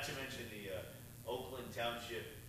not to mention the uh, Oakland Township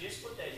just put that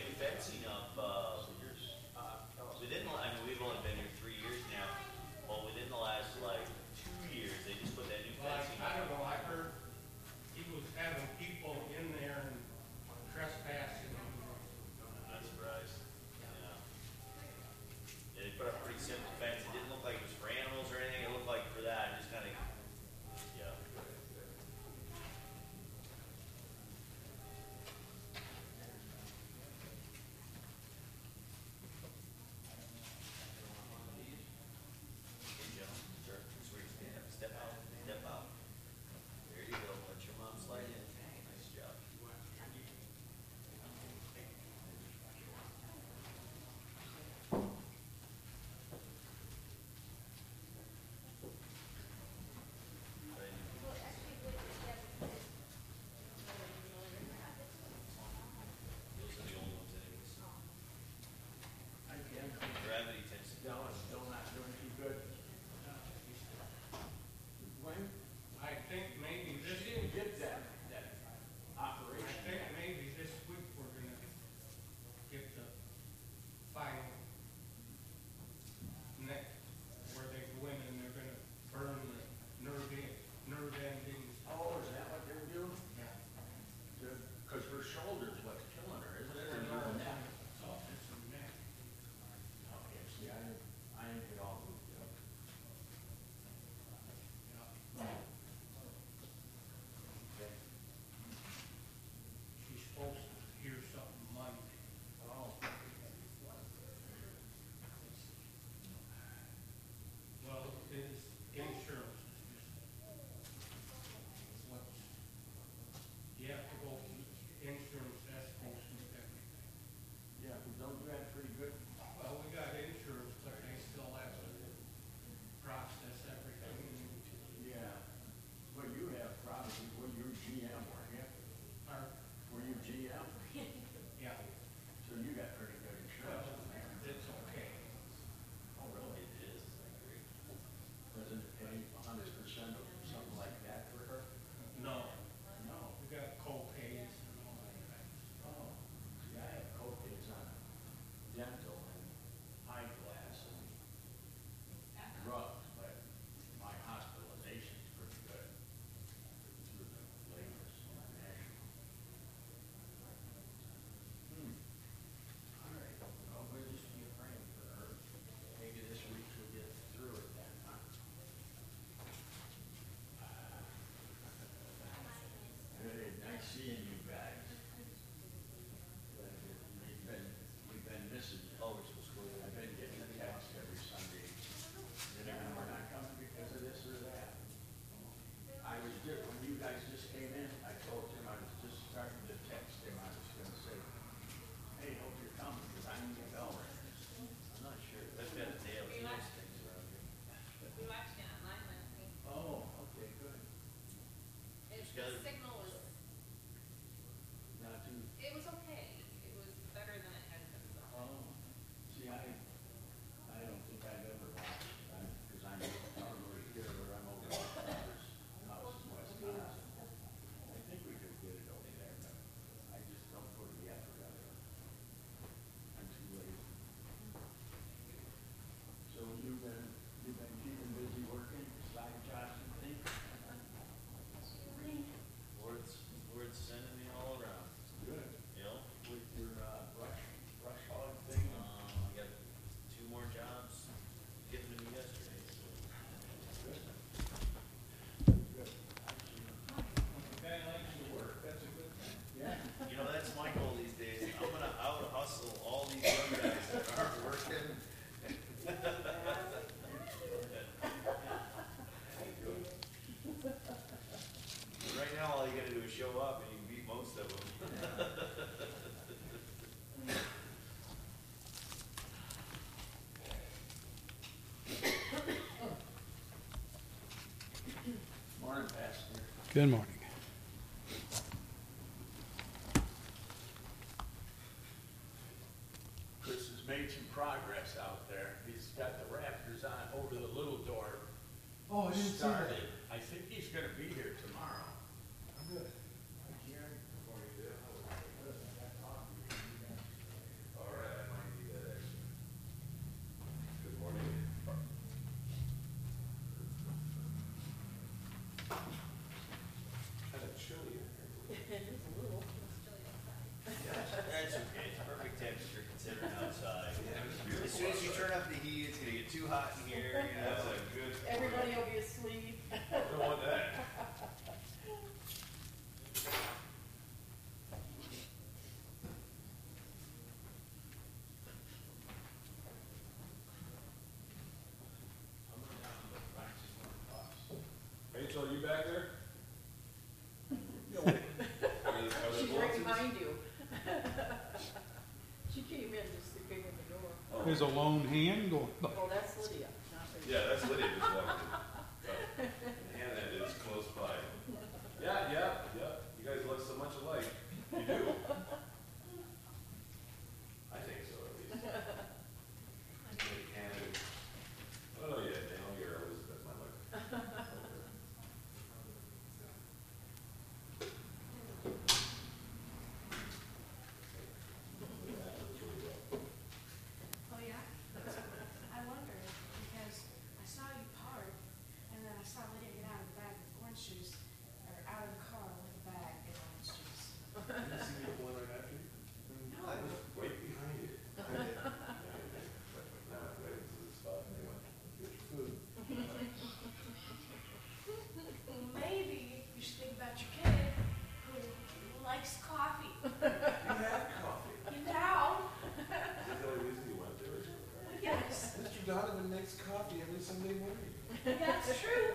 gravity takes it down. show up and you meet most of them. Good morning. That's okay, it's perfect temperature considering outside. As soon as you turn up the heat, it's gonna get too hot in here, Everybody will be asleep. Don't want that. Rachel, are you back there? behind you. She came in just to kick in the door. There's a lone hand going. Oh, that's Lydia, not me. Yeah, that's Lydia just walked. That's true.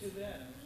do that?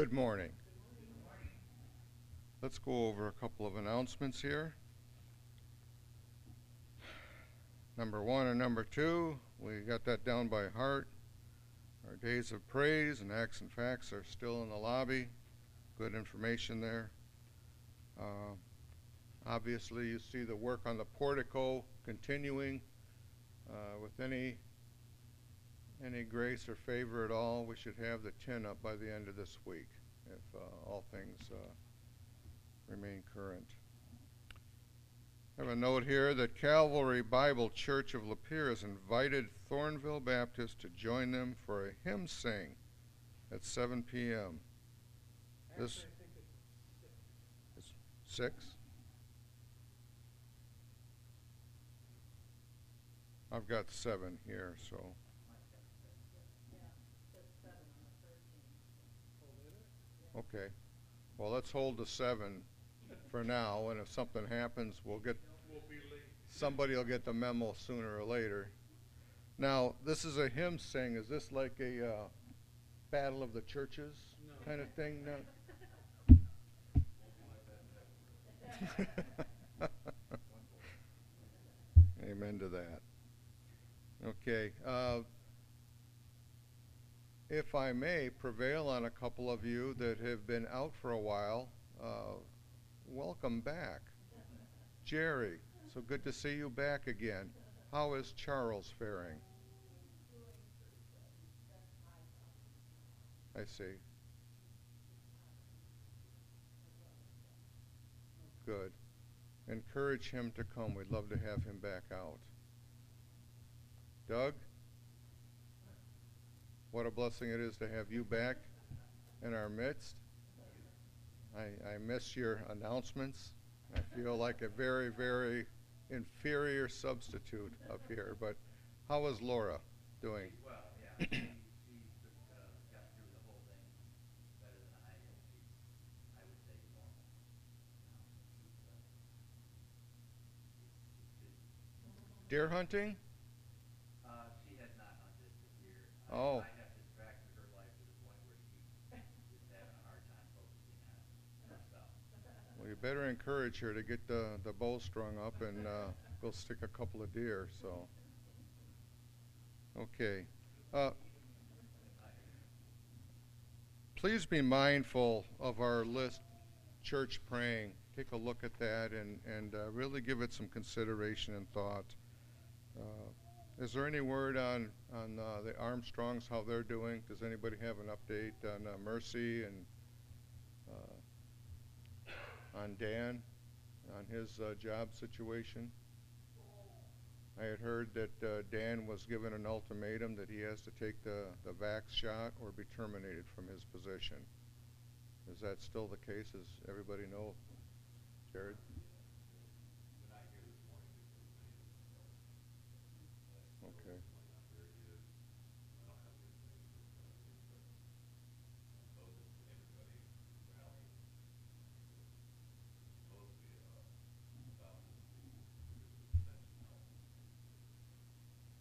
Good morning. Let's go over a couple of announcements here. Number one and number two, we got that down by heart. Our days of praise and acts and facts are still in the lobby. Good information there. Uh, obviously, you see the work on the portico continuing. Uh, with any any grace or favor at all, we should have the tin up by the end of this week, if uh, all things uh, remain current. I have a note here that Calvary Bible Church of Lapeer has invited Thornville Baptist to join them for a hymn sing at 7 p.m. This it's six. I've got seven here, so. Okay. Well, let's hold the seven for now, and if something happens, we'll get, somebody will get the memo sooner or later. Now, this is a hymn sing. Is this like a uh, battle of the churches kind of thing? No. Amen to that. Okay. Uh, if I may prevail on a couple of you that have been out for a while, uh, welcome back. Jerry, so good to see you back again. How is Charles faring? I see. Good. Encourage him to come. We'd love to have him back out. Doug? What a blessing it is to have you back in our midst. I, I miss your announcements. I feel like a very, very inferior substitute up here. But how is Laura doing? Well, yeah, she, she took, uh, got through the whole thing better than I, and she's, I would say, normal. now. She's, uh, she's, she's. Deer hunting? Uh, she has not hunted this year. Oh. I have distracted her life to the point where she is having a hard time focusing on herself. Well, you better encourage her to get the, the bow strung up and uh, go stick a couple of deer. So, okay. Uh, please be mindful of our list, church praying. Take a look at that and and uh, really give it some consideration and thought. Uh, is there any word on on uh, the Armstrongs how they're doing? Does anybody have an update on uh, Mercy and? On Dan, on his uh, job situation. I had heard that uh, Dan was given an ultimatum that he has to take the, the vax shot or be terminated from his position. Is that still the case? Does everybody know? Jared? When I hear this morning, because many of them are, uh, Okay. might not very good. I don't have the information in front of me, but I'm hoping everybody rallies. Supposed to be, uh, about this week, with the extension help.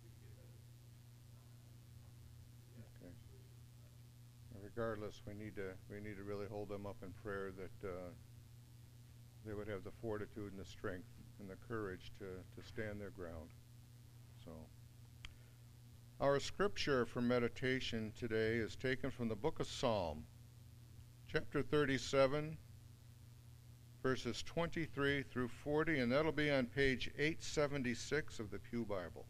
We can get that. Okay. Regardless, we need to we need to really hold them up in prayer that uh, they would have the fortitude and the strength and the courage to, to stand their ground. So, our scripture for meditation today is taken from the book of Psalm, chapter 37, verses 23 through 40, and that'll be on page 876 of the Pew Bible.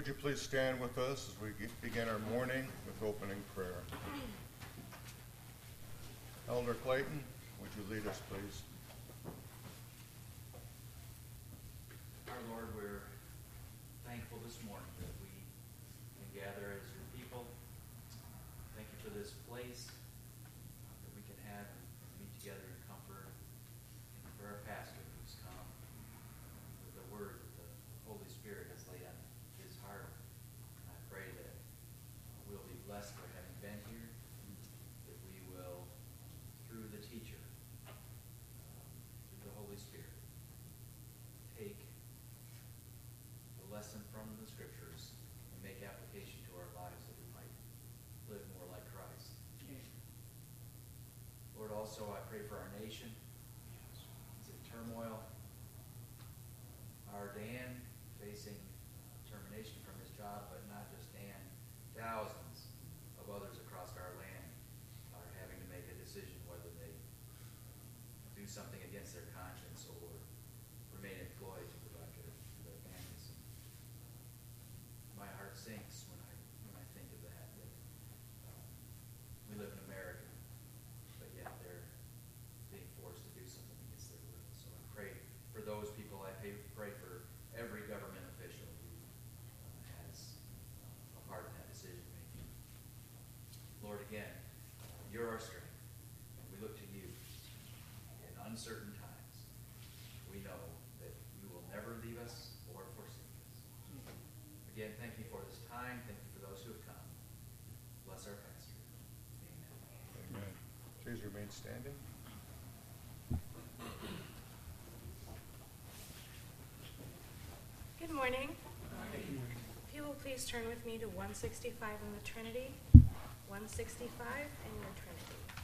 Would you please stand with us as we begin our morning with opening prayer? Elder Clayton, would you lead us, please? Our Lord, we're thankful this morning that we can gather as your people. Thank you for this place uh, that we can have and meet together in comfort. Thank you for our pastor who's come with the word that the Holy Spirit has laid on his heart. And I pray that uh, we'll be blessed for having been here, that we will, through the teacher, um, through the Holy Spirit, take the lesson from the scriptures and make application to our lives that we might live more like Christ. Lord, also I pray for our nation. It's in turmoil. Our Dan facing termination from his job, but not just Dan, thousands of others across our land are having to make a decision whether they do something against their conscience or remain employed to provide for their, for their families. My heart sinks when I when I think of that. That um, we live in America, but yet they're being forced to do something against their will. So I pray for those people. I pray, pray for every government official who uh, has uh, a part in that decision making. Lord, again, you're our strength, and we look to you in uncertain times. We know that you will never leave us or forsake us. Again, thank you for this time. Thank you for those who have come. Bless our pastor. Amen. Amen. Please remain standing. Good morning. If you will please turn with me to 165 in the Trinity. 165 in your Trinity.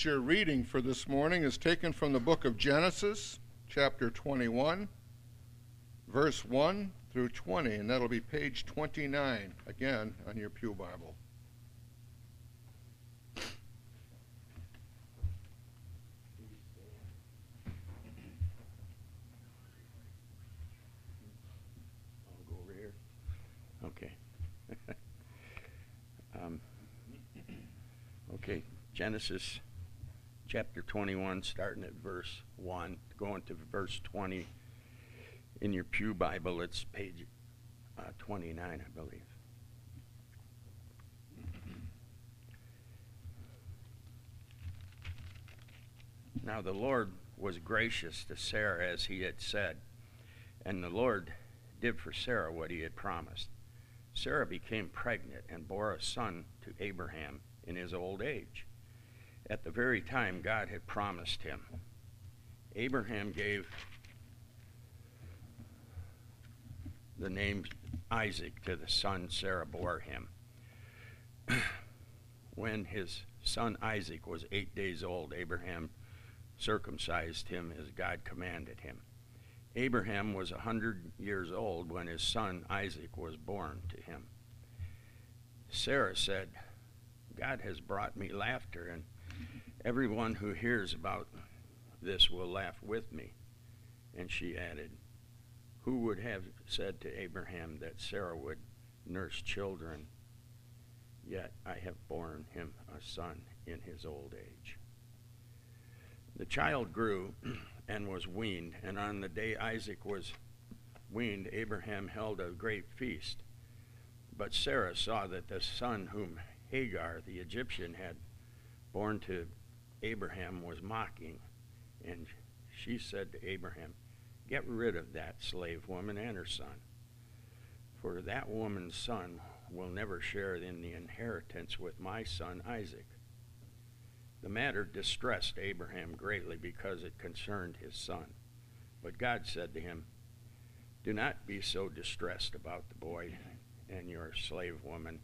Scripture reading for this morning is taken from the book of Genesis, chapter 21, verse 1 through 20, and that'll be page 29, again, on your Pew Bible. I'll go over here. Okay. um, okay, Genesis chapter 21, starting at verse 1, going to verse 20. In your Pew Bible, it's page uh, 29, I believe. Now the Lord was gracious to Sarah as he had said, and the Lord did for Sarah what he had promised. Sarah became pregnant and bore a son to Abraham in his old age, at the very time God had promised him. Abraham gave the name Isaac to the son Sarah bore him. when his son Isaac was eight days old, Abraham circumcised him as God commanded him. Abraham was a hundred years old when his son Isaac was born to him. Sarah said, God has brought me laughter, and everyone who hears about this will laugh with me. And she added, Who would have said to Abraham that Sarah would nurse children? Yet I have borne him a son in his old age. The child grew and was weaned, and on the day Isaac was weaned, Abraham held a great feast. But Sarah saw that the son whom Hagar the Egyptian had borne to Abraham was mocking, and she said to Abraham, Get rid of that slave woman and her son, for that woman's son will never share in the inheritance with my son Isaac. The matter distressed Abraham greatly because it concerned his son. But God said to him, Do not be so distressed about the boy and your slave woman.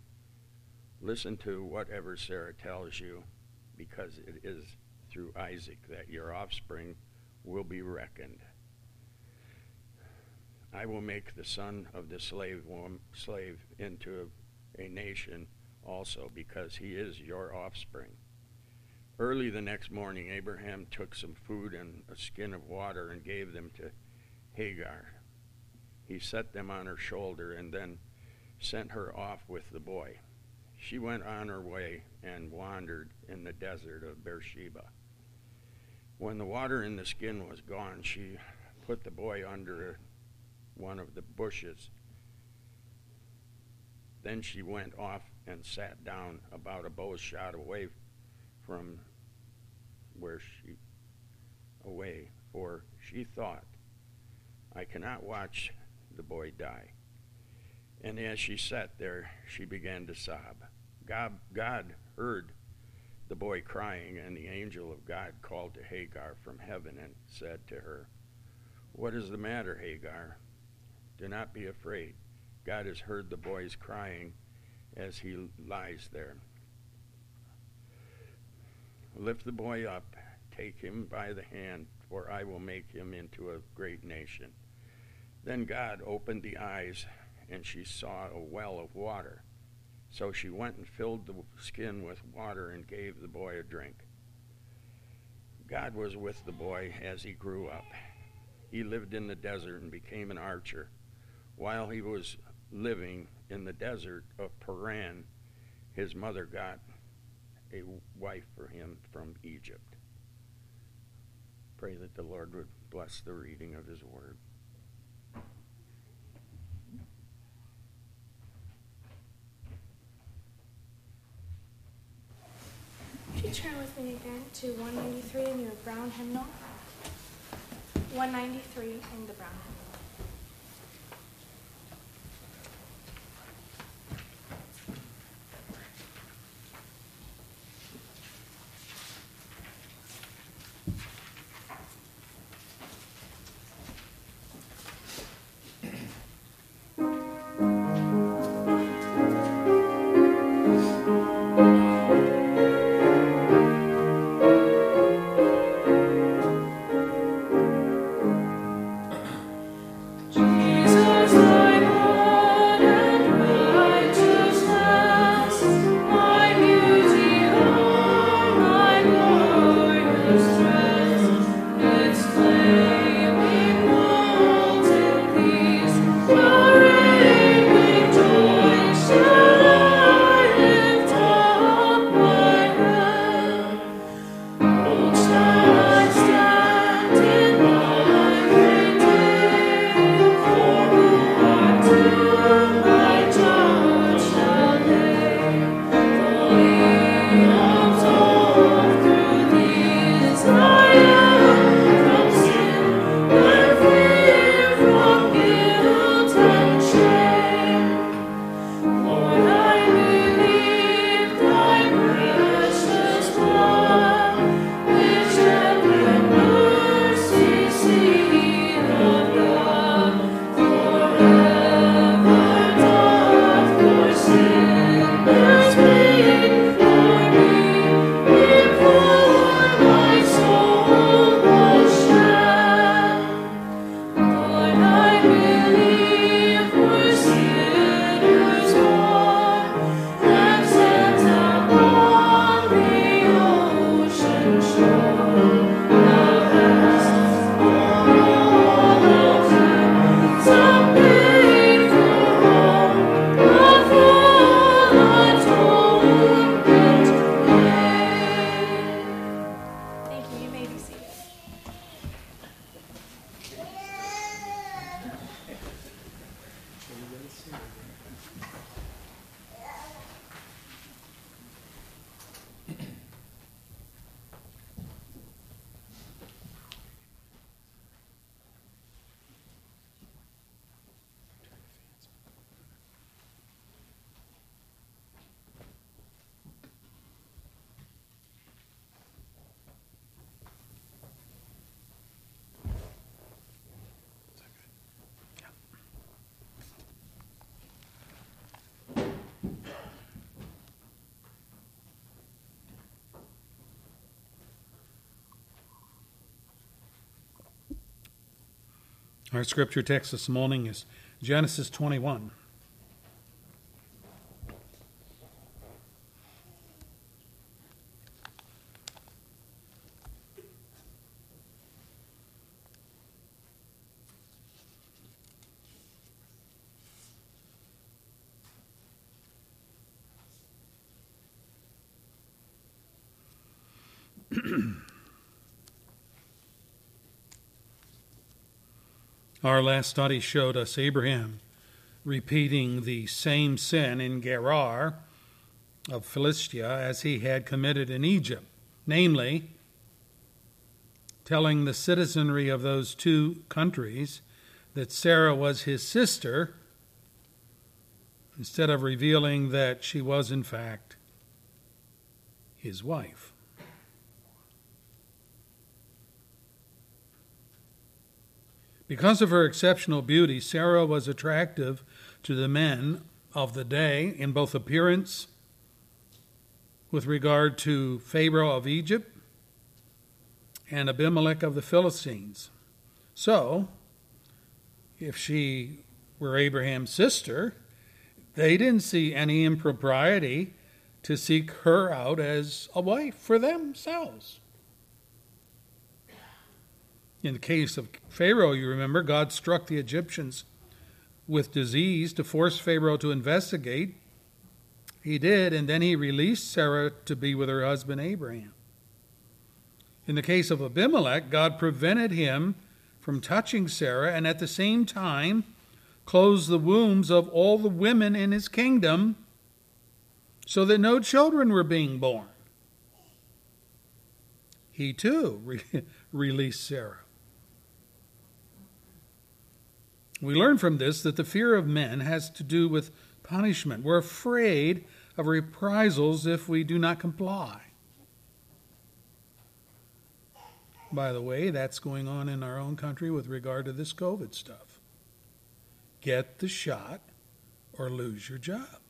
Listen to whatever Sarah tells you, because it is through Isaac that your offspring will be reckoned. I will make the son of the slave slave into a nation also, because he is your offspring. Early the next morning, Abraham took some food and a skin of water and gave them to Hagar. He set them on her shoulder and then sent her off with the boy. She went on her way and wandered in the desert of Beersheba. When the water in the skin was gone, she put the boy under one of the bushes. Then she went off and sat down about a bow shot away from where she away, for she thought, I cannot watch the boy die. And as she sat there, she began to sob. God, God heard the boy crying, and the angel of God called to Hagar from heaven and said to her, What is the matter, Hagar? Do not be afraid. God has heard the boy's crying as he lies there. Lift the boy up, take him by the hand, for I will make him into a great nation. Then God opened the eyes and she saw a well of water. So she went and filled the skin with water and gave the boy a drink. God was with the boy as he grew up. He lived in the desert and became an archer. While he was living in the desert of Paran, his mother got a wife for him from Egypt. Pray that the Lord would bless the reading of his word. If you turn with me again to 193 in your brown hymnal. 193 in the brown hymnal. Our scripture text this morning is Genesis 21. Our last study showed us Abraham repeating the same sin in Gerar of Philistia as he had committed in Egypt, namely, telling the citizenry of those two countries that Sarah was his sister instead of revealing that she was, in fact, his wife. Because of her exceptional beauty, Sarah was attractive to the men of the day in both appearance, with regard to Pharaoh of Egypt and Abimelech of the Philistines. So, if she were Abraham's sister, they didn't see any impropriety to seek her out as a wife for themselves. In the case of Pharaoh, you remember, God struck the Egyptians with disease to force Pharaoh to investigate. He did, and then he released Sarah to be with her husband Abraham. In the case of Abimelech, God prevented him from touching Sarah and at the same time closed the wombs of all the women in his kingdom so that no children were being born. He too re- released Sarah. We learn from this that the fear of men has to do with punishment. We're afraid of reprisals if we do not comply. By the way, that's going on in our own country with regard to this COVID stuff. Get the shot or lose your job.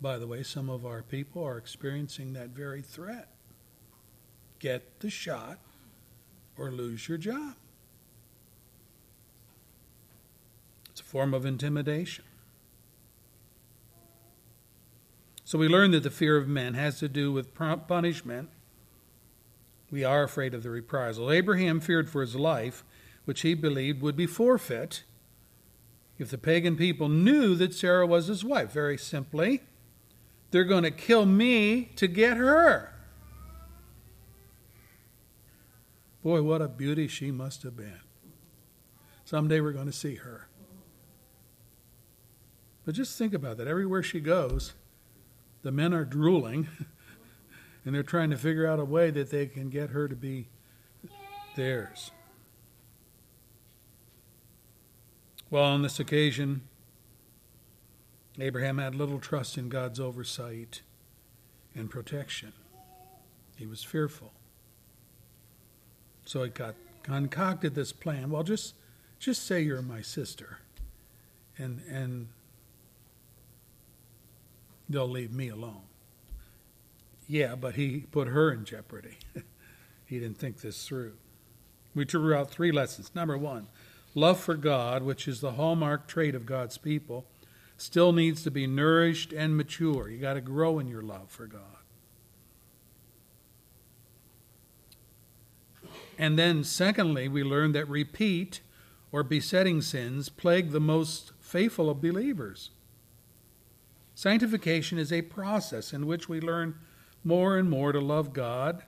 By the way, some of our people are experiencing that very threat. Get the shot or lose your job. It's a form of intimidation. So we learn that the fear of men has to do with prompt punishment. We are afraid of the reprisal. Abraham feared for his life, which he believed would be forfeit if the pagan people knew that Sarah was his wife. Very simply, they're going to kill me to get her. Boy, what a beauty she must have been. Someday we're going to see her. But just think about that. Everywhere she goes, the men are drooling and they're trying to figure out a way that they can get her to be theirs. Well, on this occasion, Abraham had little trust in God's oversight and protection. He was fearful. So he got concocted this plan. Well, just just say you're my sister, and and they'll leave me alone. Yeah, but he put her in jeopardy. he didn't think this through. We drew out three lessons. Number one, love for God, which is the hallmark trait of God's people, still needs to be nourished and mature. You got to grow in your love for God. And then, secondly, we learned that repeat or besetting sins plague the most faithful of believers. Sanctification is a process in which we learn more and more to love God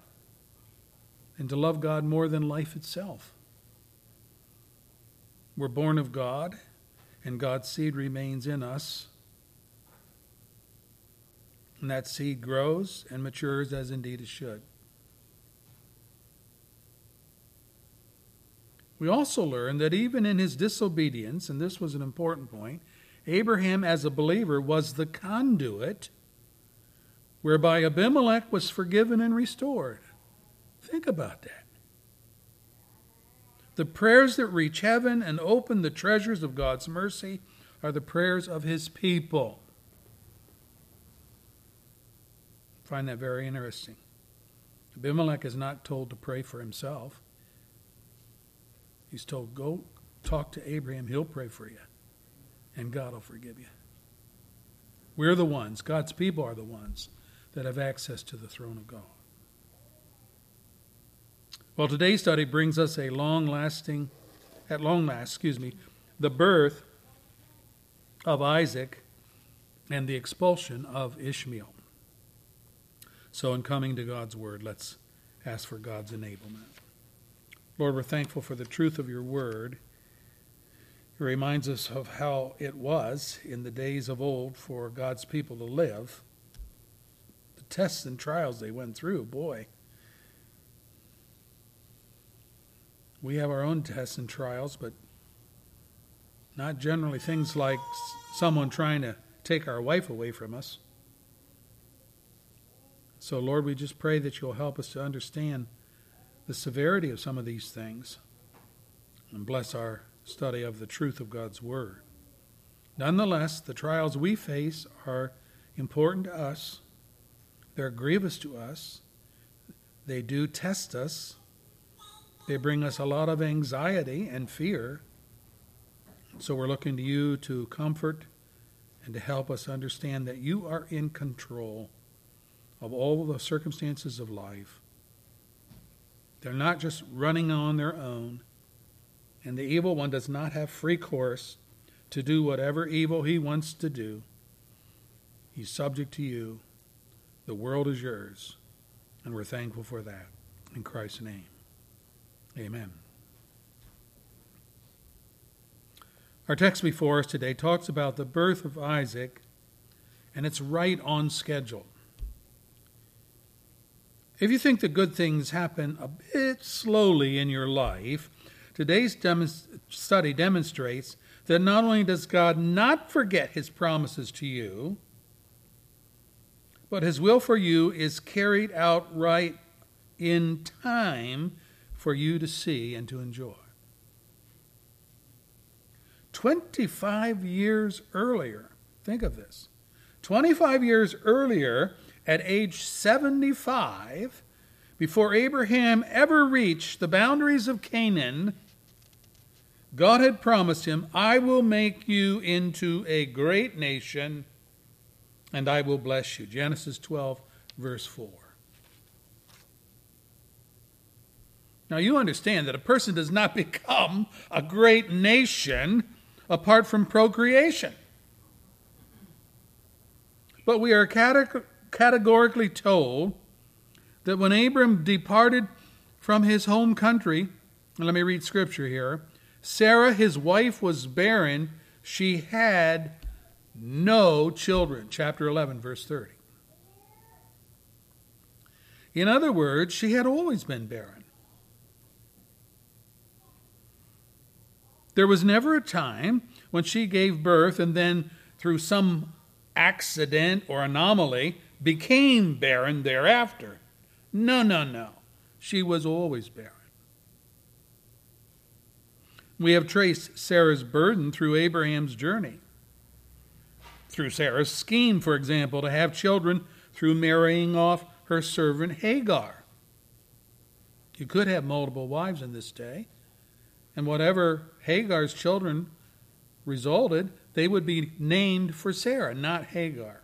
and to love God more than life itself. We're born of God, and God's seed remains in us. And that seed grows and matures as indeed it should. We also learn that even in his disobedience, and this was an important point, Abraham, as a believer, was the conduit whereby Abimelech was forgiven and restored. Think about that. The prayers that reach heaven and open the treasures of God's mercy are the prayers of his people. Find that very interesting. Abimelech is not told to pray for himself. He's told, go talk to Abraham, he'll pray for you, and God will forgive you. We're the ones, God's people are the ones that have access to the throne of God. Well, today's study brings us a long lasting, at long last, excuse me, the birth of Isaac and the expulsion of Ishmael. So, in coming to God's Word, let's ask for God's enablement. Lord, we're thankful for the truth of your Word. It reminds us of how it was in the days of old for God's people to live The tests and trials they went through, boy. We have our own tests and trials, but not generally things like someone trying to take our wife away from us. So, Lord, we just pray that you'll help us to understand the severity of some of these things and bless our study of the truth of God's Word. Nonetheless, the trials we face are important to us they're grievous to us. They do test us. They bring us a lot of anxiety and fear. So we're looking to you to comfort and to help us understand that you are in control of all the circumstances of life. They're not just running on their own, and the evil one does not have free course to do whatever evil he wants to do. He's subject to you. The world is yours, and we're thankful for that. In Christ's name, amen. Our text before us today talks about the birth of Isaac, and it's right on schedule. If you think the good things happen a bit slowly in your life, today's study demonstrates that not only does God not forget his promises to you, but his will for you is carried out right in time for you to see and to enjoy. 25 years earlier, think of this 25 years earlier, at age 75, before Abraham ever reached the boundaries of Canaan, God had promised him, I will make you into a great nation and I will bless you. Genesis 12, verse 4. Now, you understand that a person does not become a great nation apart from procreation. But we are categorically told that when Abram departed from his home country, let me read scripture here Sarah, his wife, was barren. She had no children. Chapter 11, verse 30. In other words, she had always been barren. There was never a time when she gave birth and then, through some accident or anomaly, became barren thereafter. No, no, no. She was always barren. We have traced Sarah's burden through Abraham's journey. Through Sarah's scheme, for example, to have children through marrying off her servant Hagar. You could have multiple wives in this day, and whatever Hagar's children resulted, they would be named for Sarah, not Hagar.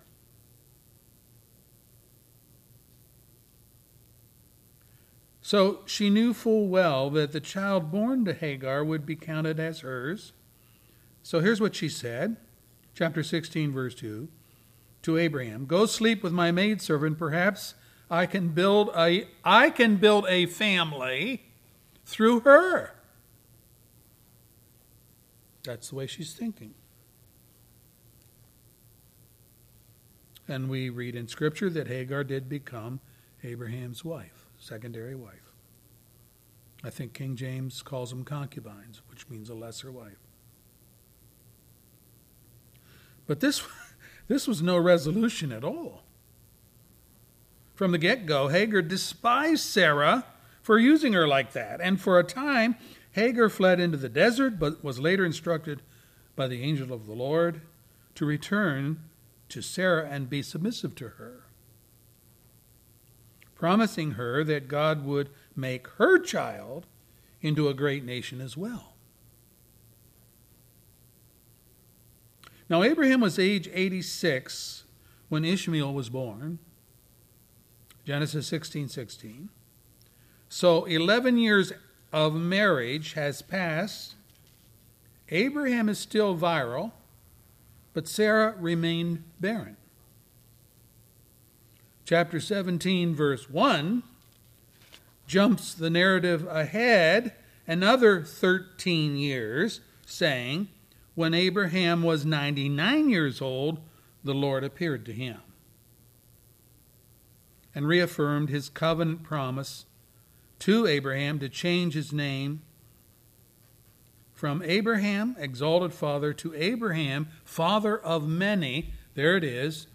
So she knew full well that the child born to Hagar would be counted as hers. So here's what she said, chapter 16, verse 2, to Abraham Go sleep with my maidservant, perhaps I can build a I can build a family through her. That's the way she's thinking. And we read in Scripture that Hagar did become Abraham's wife, secondary wife. I think King James calls them concubines, which means a lesser wife. But this, this was no resolution at all. From the get go, Hagar despised Sarah for using her like that, and for a time, Hagar fled into the desert, but was later instructed by the angel of the Lord to return to Sarah and be submissive to her, promising her that God would make her child into a great nation as well. Now, Abraham was age 86 when Ishmael was born. Genesis 16 16. So, 11 years of marriage has passed. Abraham is still virile, but Sarah remained barren. Chapter 17, verse 1 jumps the narrative ahead another 13 years, saying, When Abraham was 99 years old, the Lord appeared to him and reaffirmed his covenant promise to Abraham to change his name from Abram, exalted father, to Abraham, father of many. There it is.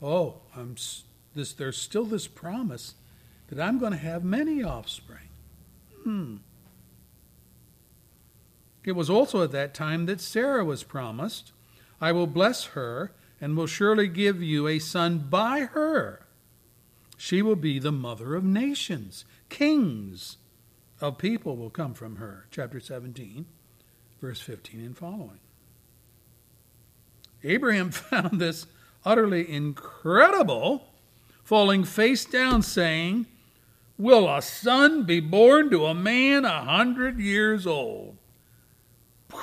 Oh, I'm this, there's still this promise that I'm going to have many offspring. Hmm. It was also at that time that Sarah was promised, I will bless her and will surely give you a son by her. She will be the mother of nations. Kings of people will come from her. Chapter 17, verse 15 and following. Abraham found this utterly incredible, falling face down, saying, Will a son be born to a man a hundred years old? Whew.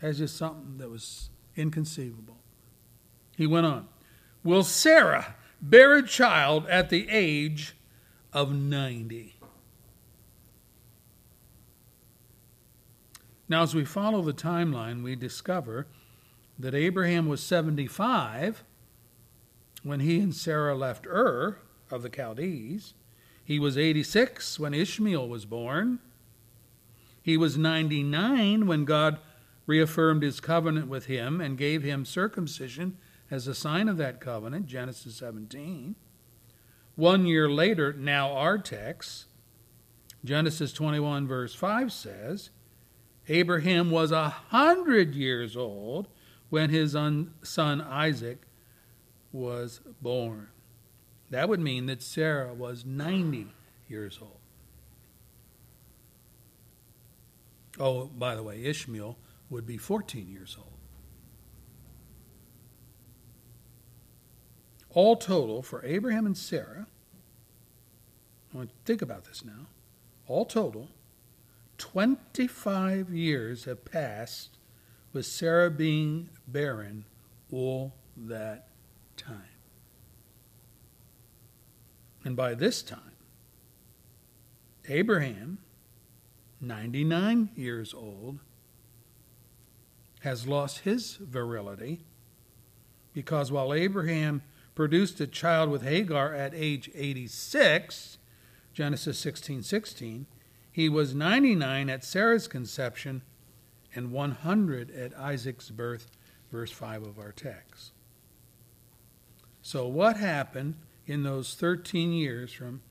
That's just something that was inconceivable. He went on, Will Sarah bear a child at the age of 90? Now, as we follow the timeline, we discover that Abraham was 75 when he and Sarah left Ur of the Chaldees. He was 86 when Ishmael was born. He was 99 when God reaffirmed his covenant with him and gave him circumcision as a sign of that covenant, Genesis 17. One year later, now our text, Genesis 21, verse 5 says, Abraham was a hundred years old when his son Isaac was born. That would mean that Sarah was 90 years old. Oh, by the way, Ishmael would be 14 years old. All total for Abraham and Sarah, I want to think about this now. All total, 25 years have passed with Sarah being barren all that time. And by this time, Abraham, 99 years old, has lost his virility because while Abraham produced a child with Hagar at age 86, Genesis 16 16, he was 99 at Sarah's conception and 100 at Isaac's birth, verse 5 of our text. So, what happened in those 13 years from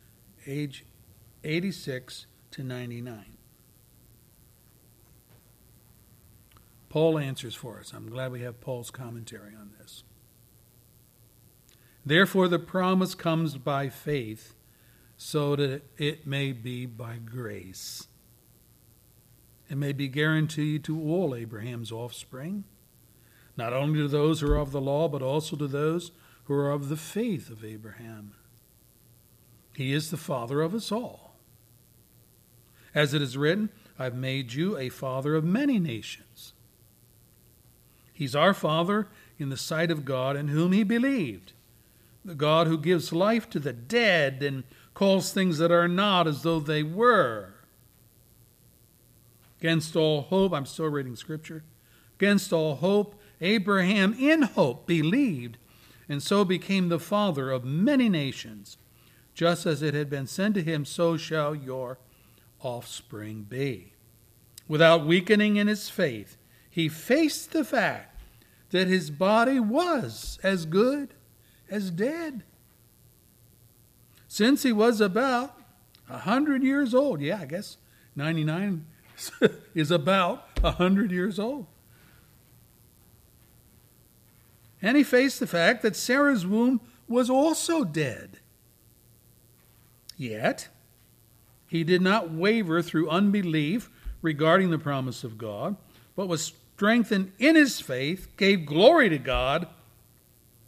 age 86 to 99? Paul answers for us. I'm glad we have Paul's commentary on this. Therefore, the promise comes by faith, so that it may be by grace. It may be guaranteed to all Abraham's offspring, not only to those who are of the law, but also to those who are of the faith of Abraham. He is the father of us all. As it is written, I've made you a father of many nations. He's our father in the sight of God in whom he believed the God who gives life to the dead and calls things that are not as though they were. Against all hope, I'm still reading scripture. Against all hope, Abraham in hope believed, and so became the father of many nations. Just as it had been said to him, so shall your offspring be. Without weakening in his faith, he faced the fact that his body was as good as dead. Since he was about a hundred years old, yeah, I guess 99 is about a hundred years old. And he faced the fact that Sarah's womb was also dead. Yet, he did not waver through unbelief regarding the promise of God, but was strengthened in his faith, gave glory to God,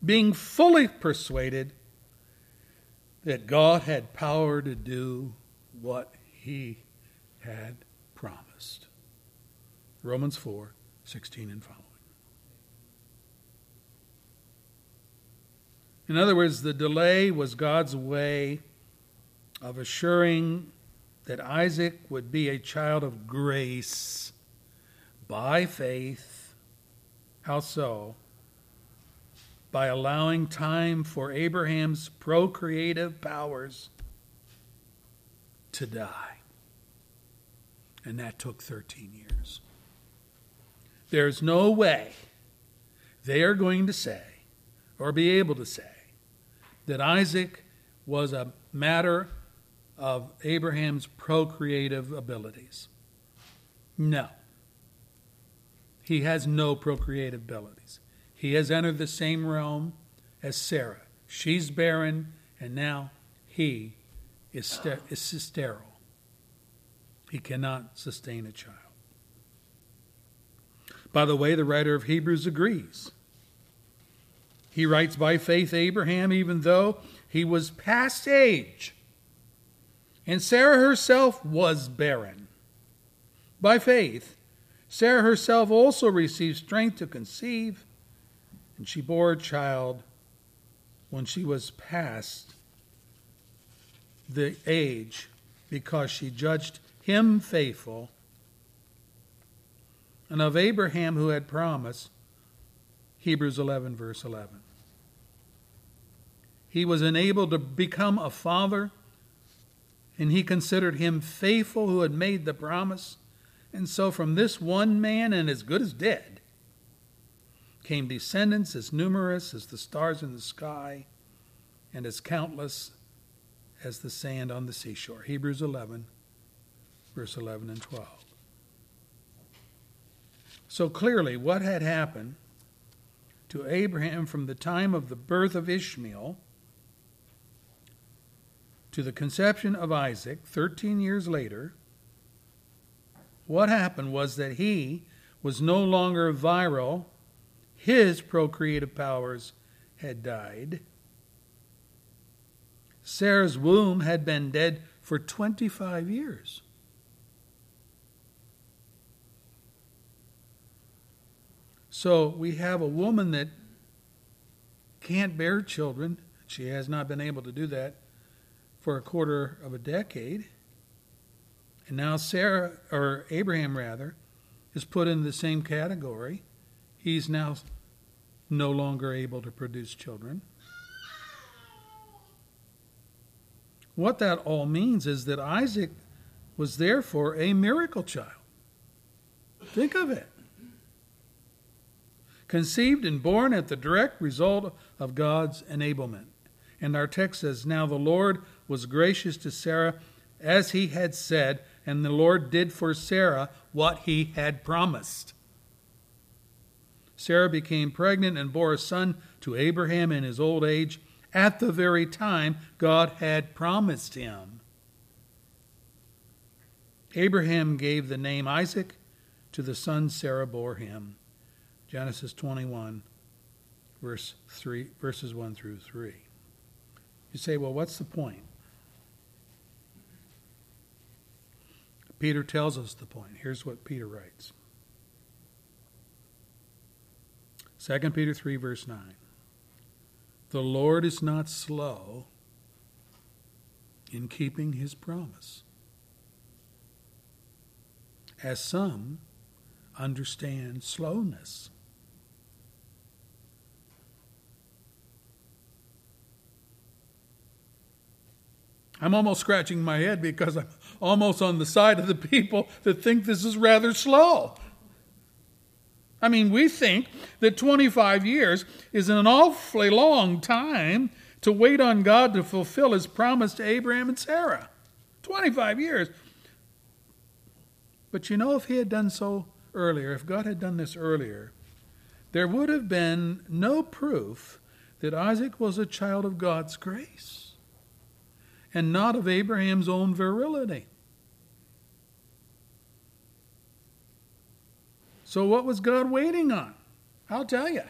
being fully persuaded that God had power to do what he had promised. Romans 4 16 and following. In other words, the delay was God's way of assuring that Isaac would be a child of grace by faith. How so? by allowing time for Abraham's procreative powers to die. And that took 13 years. There's no way they are going to say, or be able to say, that Isaac was a matter of Abraham's procreative abilities. No. He has no procreative abilities. He has entered the same realm as Sarah. She's barren, and now he is, is sterile. he cannot sustain a child. By the way, the writer of Hebrews agrees. He writes, By faith, Abraham, even though he was past age, and Sarah herself was barren. By faith, Sarah herself also received strength to conceive, and she bore a child when she was past the age because she judged him faithful. And of Abraham who had promised, Hebrews 11, verse 11. He was enabled to become a father, and he considered him faithful who had made the promise. And so, from this one man, and as good as dead, came descendants as numerous as the stars in the sky and as countless as the sand on the seashore. Hebrews 11, verse 11 and 12. So clearly, what had happened to Abraham from the time of the birth of Ishmael to the conception of Isaac 13 years later, what happened was that he was no longer virile, his procreative powers had died. Sarah's womb had been dead for 25 years. So we have a woman that can't bear children. She has not been able to do that for a quarter of a decade. And now Sarah, or Abraham rather, is put in the same category. He's now no longer able to produce children. What that all means is that Isaac was therefore a miracle child. Think of it. Conceived and born at the direct result of God's enablement. And our text says, Now the Lord was gracious to Sarah as he had said, and the Lord did for Sarah what he had promised. Sarah became pregnant and bore a son to Abraham in his old age at the very time God had promised him. Abraham gave the name Isaac to the son Sarah bore him. Genesis 21, verse 3, verses 1 through 3. You say, well, what's the point? Peter tells us the point. Here's what Peter writes 2 Peter 3, verse 9. The Lord is not slow in keeping his promise, as some understand slowness. I'm almost scratching my head because I'm almost on the side of the people that think this is rather slow. I mean, we think that 25 years is an awfully long time to wait on God to fulfill his promise to Abraham and Sarah. 25 years. But you know, if he had done so earlier, if God had done this earlier, there would have been no proof that Isaac was a child of God's grace and not of Abraham's own virility. So, what was God waiting on? I'll tell you.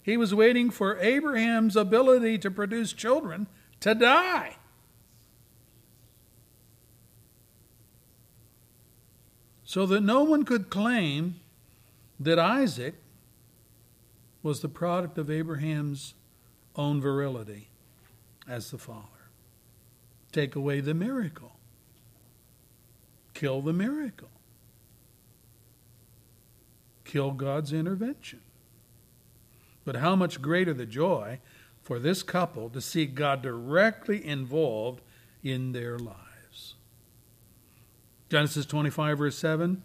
He was waiting for Abraham's ability to produce children to die. So that no one could claim that Isaac was the product of Abraham's own virility as the father. Take away the miracle, kill the miracle kill God's intervention. But how much greater the joy for this couple to see God directly involved in their lives. Genesis 25, verse 7.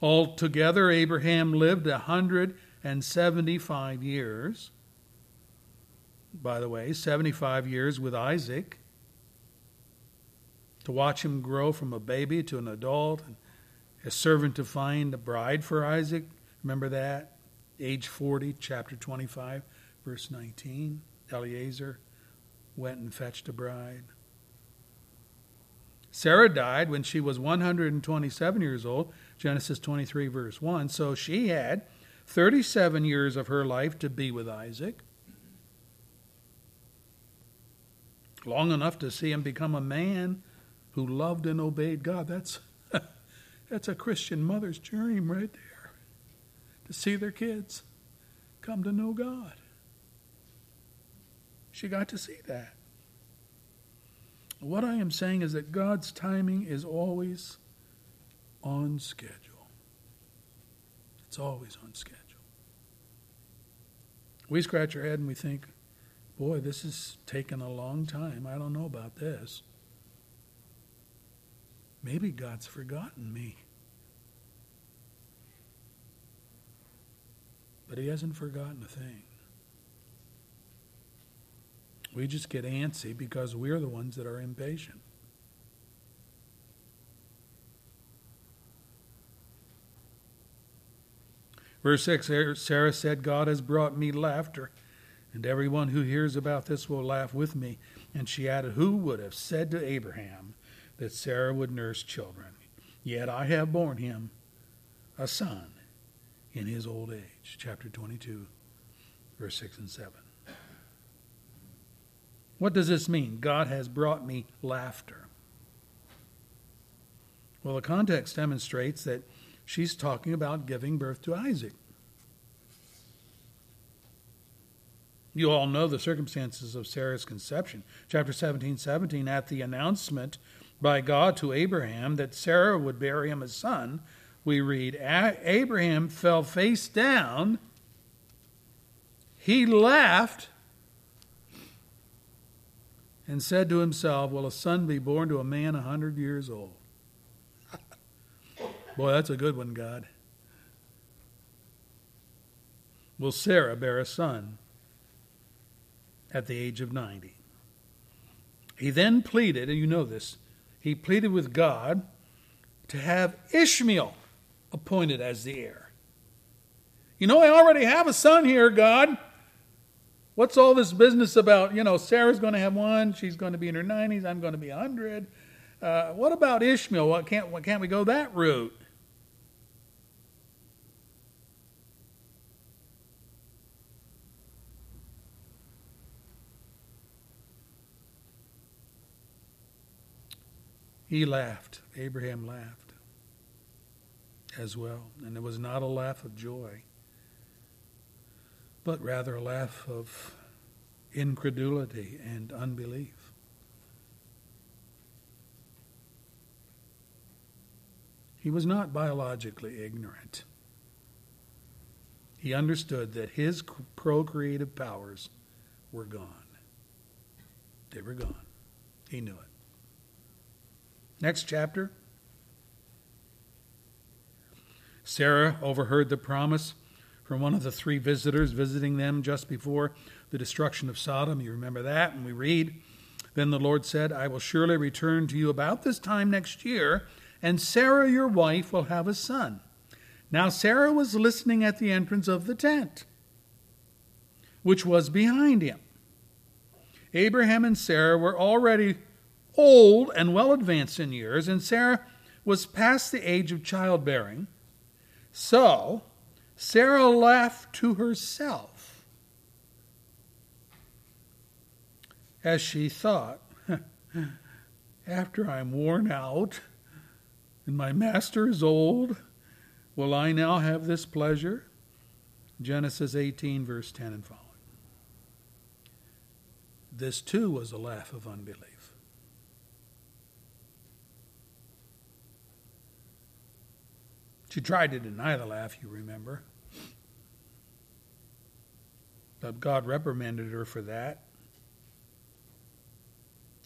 Altogether, Abraham lived a 175 years. By the way, 75 years with Isaac. To watch him grow from a baby to an adult and a servant to find a bride for Isaac. Remember that? Age 40, chapter 25, verse 19. Eliezer went and fetched a bride. Sarah died when she was 127 years old, Genesis 23, verse 1. So she had 37 years of her life to be with Isaac. Long enough to see him become a man who loved and obeyed God. That's, that's a Christian mother's dream right there. To see their kids come to know God. She got to see that. What I am saying is that God's timing is always on schedule. It's always on schedule. We scratch our head and we think, boy, this is taking a long time. I don't know about this. Maybe God's forgotten me. But He hasn't forgotten a thing. We just get antsy because we're the ones that are impatient. Verse 6 Sarah said, God has brought me laughter, and everyone who hears about this will laugh with me. And she added, Who would have said to Abraham that Sarah would nurse children? Yet I have borne him a son in his old age. Chapter 22, verse 6 and 7. What does this mean? God has brought me laughter. Well, the context demonstrates that she's talking about giving birth to Isaac. You all know the circumstances of Sarah's conception. Chapter 17 17, at the announcement by God to Abraham that Sarah would bear him a son, we read Abraham fell face down. He laughed and said to himself, Will a son be born to a man a hundred years old? Boy, that's a good one, God. Will Sarah bear a son at the age of 90? He then pleaded, and you know this, he pleaded with God to have Ishmael appointed as the heir. You know, I already have a son here, God. What's all this business about? You know, Sarah's going to have one. She's going to be in her 90s. I'm going to be 100. Uh, what about Ishmael? What can't, what can't we go that route? He laughed. Abraham laughed as well. And it was not a laugh of joy but rather a laugh of incredulity and unbelief. He was not biologically ignorant. He understood that his procreative powers were gone. They were gone. He knew it. Next chapter. Sarah overheard the promise from one of the three visitors visiting them just before the destruction of Sodom. You remember that? And we read, Then the Lord said, I will surely return to you about this time next year, and Sarah your wife will have a son. Now Sarah was listening at the entrance of the tent, which was behind him. Abraham and Sarah were already old and well advanced in years, and Sarah was past the age of childbearing. So, Sarah laughed to herself as she thought, After I'm worn out and my master is old, will I now have this pleasure? Genesis 18, verse 10 and following. This too was a laugh of unbelief. She tried to deny the laugh, you remember. But God reprimanded her for that,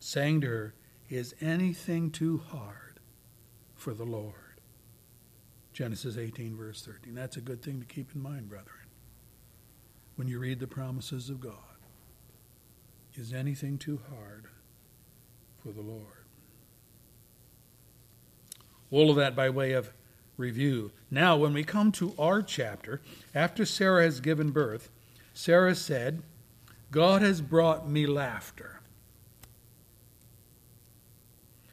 saying to her, Is anything too hard for the Lord? Genesis 18, verse 13. That's a good thing to keep in mind, brethren, when you read the promises of God. Is anything too hard for the Lord? All of that by way of review. Now, when we come to our chapter, after Sarah has given birth, Sarah said, God has brought me laughter.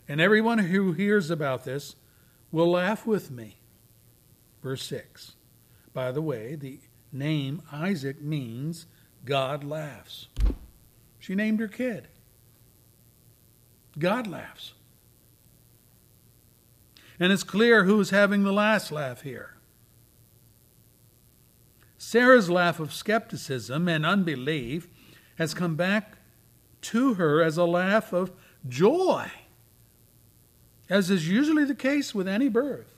And everyone who hears about this will laugh with me. Verse 6. By the way, the name Isaac means God laughs. She named her kid. God laughs. And it's clear who's having the last laugh here. Sarah's laugh of skepticism and unbelief has come back to her as a laugh of joy, as is usually the case with any birth.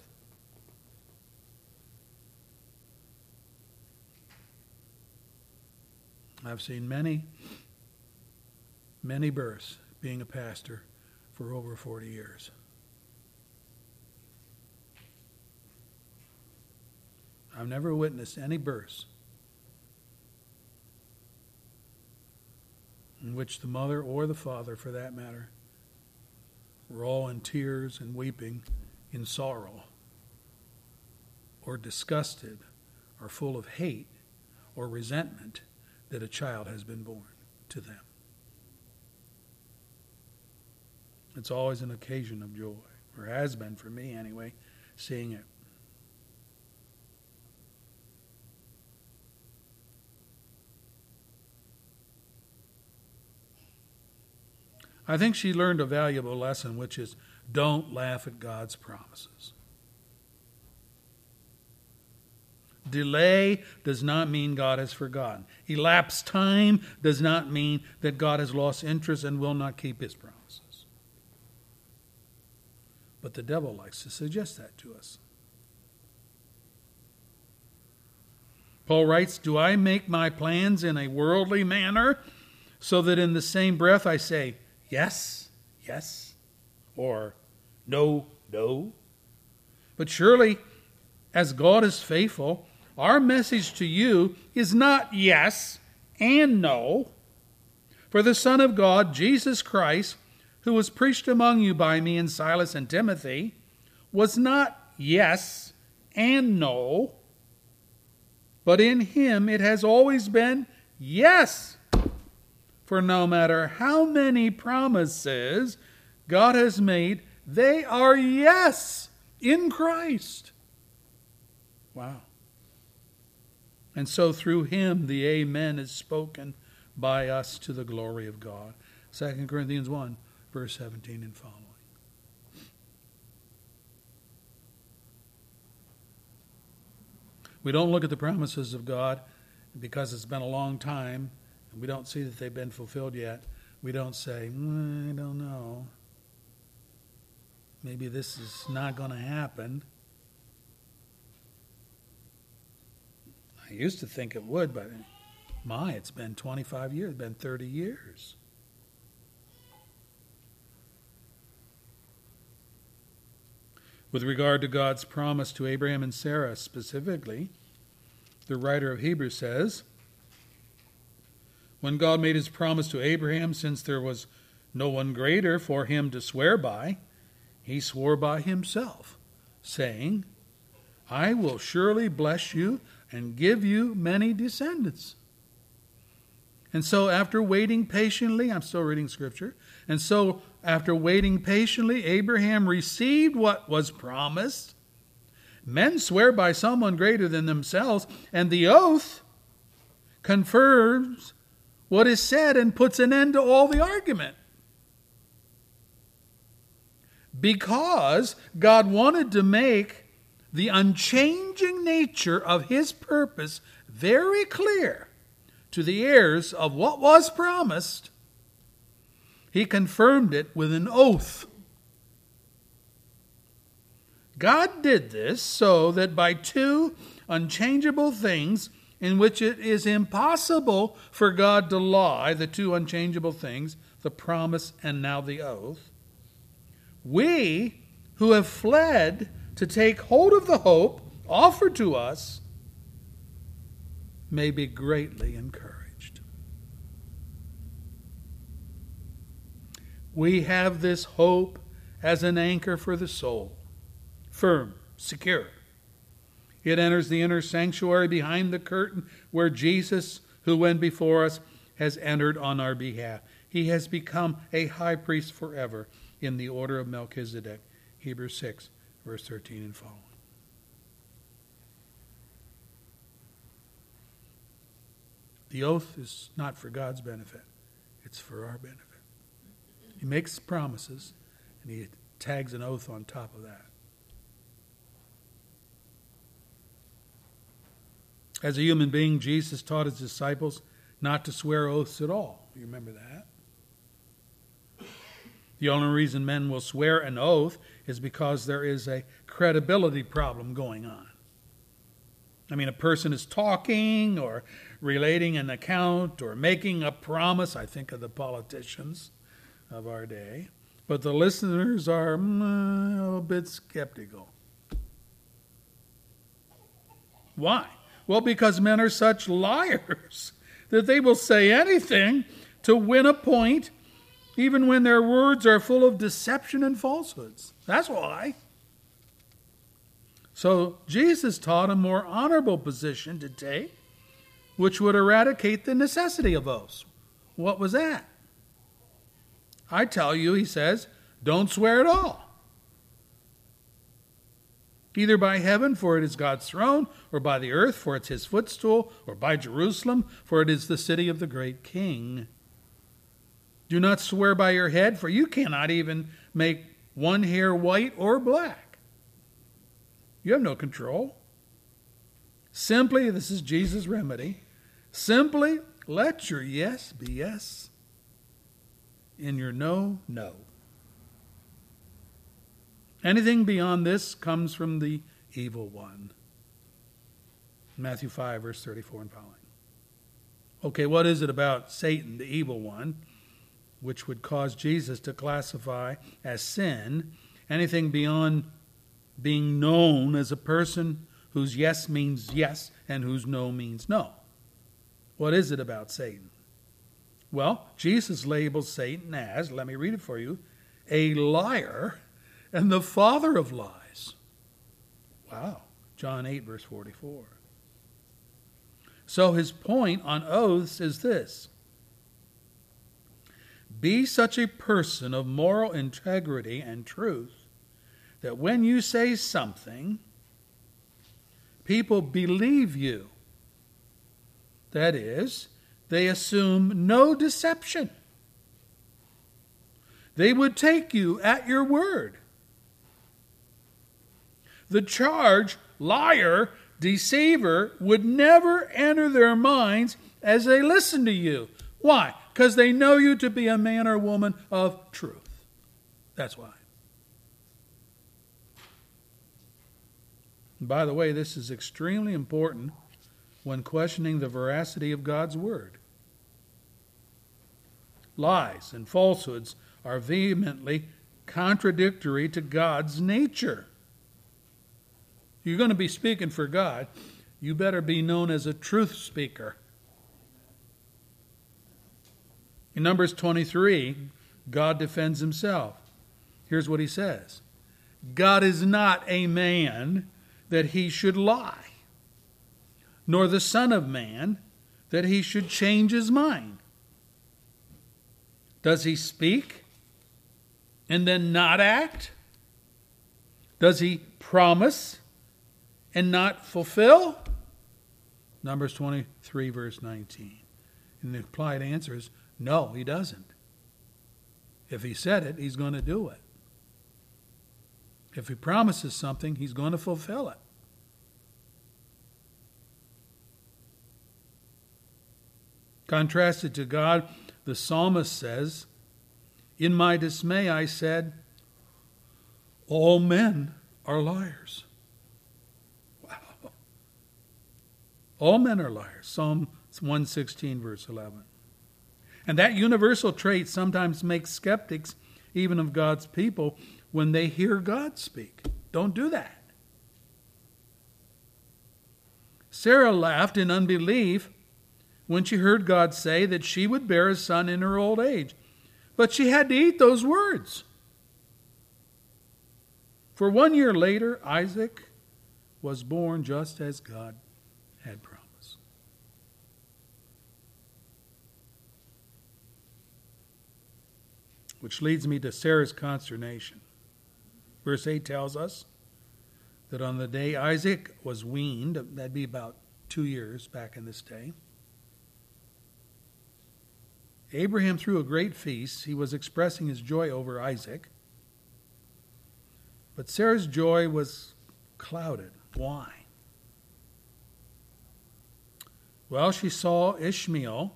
I've seen many, many births being a pastor for over 40 years. I've never witnessed any births in which the mother or the father, for that matter, were all in tears and weeping in sorrow, or disgusted, or full of hate or resentment that a child has been born to them. It's always an occasion of joy, or has been for me anyway, seeing it. I think she learned a valuable lesson, which is don't laugh at God's promises. Delay does not mean God has forgotten. Elapsed time does not mean that God has lost interest and will not keep his promises. But the devil likes to suggest that to us. Paul writes Do I make my plans in a worldly manner so that in the same breath I say, yes, yes, or no, no? But surely, as God is faithful, our message to you is not yes and no. For the Son of God, Jesus Christ, who was preached among you by me and Silas and Timothy, was not yes and no, but in him it has always been yes. For no matter how many promises God has made, they are yes in Christ. Wow. And so through him the Amen is spoken by us to the glory of God. 2 Corinthians 1, verse 17 and following. We don't look at the promises of God because it's been a long time we don't see that they've been fulfilled yet. We don't say, mm, I don't know. Maybe this is not going to happen. I used to think it would, but my, it's been 25 years, it's been 30 years. With regard to God's promise to Abraham and Sarah specifically, the writer of Hebrews says, When God made his promise to Abraham, since there was no one greater for him to swear by, he swore by himself, saying, I will surely bless you and give you many descendants. And so, after waiting patiently, I'm still reading scripture, and so after waiting patiently, Abraham received what was promised. Men swear by someone greater than themselves, and the oath confirms what is said and puts an end to all the argument. Because God wanted to make the unchanging nature of his purpose very clear to the heirs of what was promised, he confirmed it with an oath. God did this so that by two unchangeable things, in which it is impossible for God to lie, the two unchangeable things, the promise and now the oath, we who have fled to take hold of the hope offered to us may be greatly encouraged. We have this hope as an anchor for the soul, firm, secure. It enters the inner sanctuary behind the curtain where Jesus, who went before us, has entered on our behalf. He has become a high priest forever in the order of Melchizedek. Hebrews 6, verse 13 and following. The oath is not for God's benefit, it's for our benefit. He makes promises and he tags an oath on top of that. As a human being, Jesus taught his disciples not to swear oaths at all. You remember that? The only reason men will swear an oath is because there is a credibility problem going on. I mean, a person is talking or relating an account or making a promise. I think of the politicians of our day. But the listeners are mm, a bit skeptical. Why? Well, because men are such liars that they will say anything to win a point, even when their words are full of deception and falsehoods. That's why. So Jesus taught a more honorable position to take, which would eradicate the necessity of oaths. What was that? I tell you, he says, don't swear at all. Either by heaven, for it is God's throne, or by the earth, for it's his footstool, or by Jerusalem, for it is the city of the great king. Do not swear by your head, for you cannot even make one hair white or black. You have no control. Simply, this is Jesus' remedy. Simply let your yes be yes and your no, no. Anything beyond this comes from the evil one. Matthew 5, verse 34 and following. Okay, what is it about Satan, the evil one, which would cause Jesus to classify as sin anything beyond being known as a person whose yes means yes and whose no means no? What is it about Satan? Well, Jesus labels Satan as, let me read it for you, a liar and the father of lies. Wow. John 8, verse 44. So his point on oaths is this Be such a person of moral integrity and truth that when you say something, people believe you. That is, they assume no deception. They would take you at your word. The charge, liar, deceiver, would never enter their minds as they listen to you. Why? Because they know you to be a man or woman of truth. That's why. by the way, this is extremely important when questioning the veracity of God's Word. Lies and falsehoods are vehemently contradictory to God's nature. You're going to be speaking for God, you better be known as a truth speaker. In Numbers 23, God defends himself. Here's what he says God is not a man that he should lie nor the Son of Man, that he should change his mind? Does he speak and then not act? Does he promise and not fulfill? Numbers 23, verse 19. And the implied answer is no, he doesn't. If he said it, he's going to do it. If he promises something, he's going to fulfill it. Contrasted to God, the psalmist says, In my dismay I said, All men are liars. All men are liars. Psalm 116, verse 11. And that universal trait sometimes makes skeptics, even of God's people, when they hear God speak. Don't do that. Sarah laughed in unbelief when she heard God say that she would bear a son in her old age. But she had to eat those words. For one year later, Isaac was born just as God had promised. Which leads me to Sarah's consternation. Verse 8 tells us that on the day Isaac was weaned, that'd be about two years back in this day, Abraham threw a great feast. He was expressing his joy over Isaac. But Sarah's joy was clouded. Why? Well, she saw Ishmael.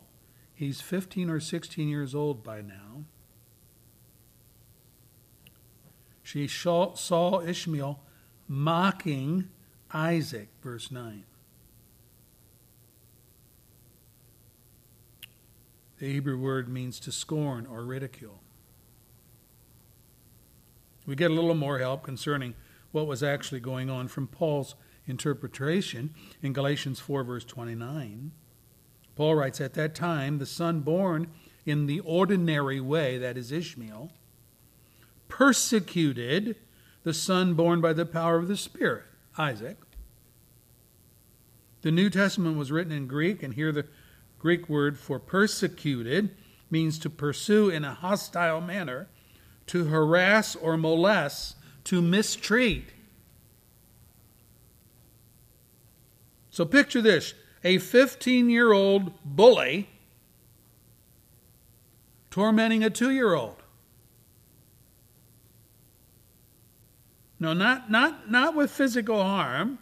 He's 15 or 16 years old by now. She saw Ishmael mocking Isaac, verse 9. The Hebrew word means to scorn or ridicule. We get a little more help concerning what was actually going on from Paul's interpretation in Galatians 4, verse 29. Paul writes, At that time, the son born in the ordinary way, that is Ishmael, persecuted the son born by the power of the Spirit, Isaac. The New Testament was written in Greek, and here the Greek word for persecuted means to pursue in a hostile manner, to harass or molest, to mistreat. So picture this a 15 year old bully tormenting a two year old. No, not, not, not with physical harm,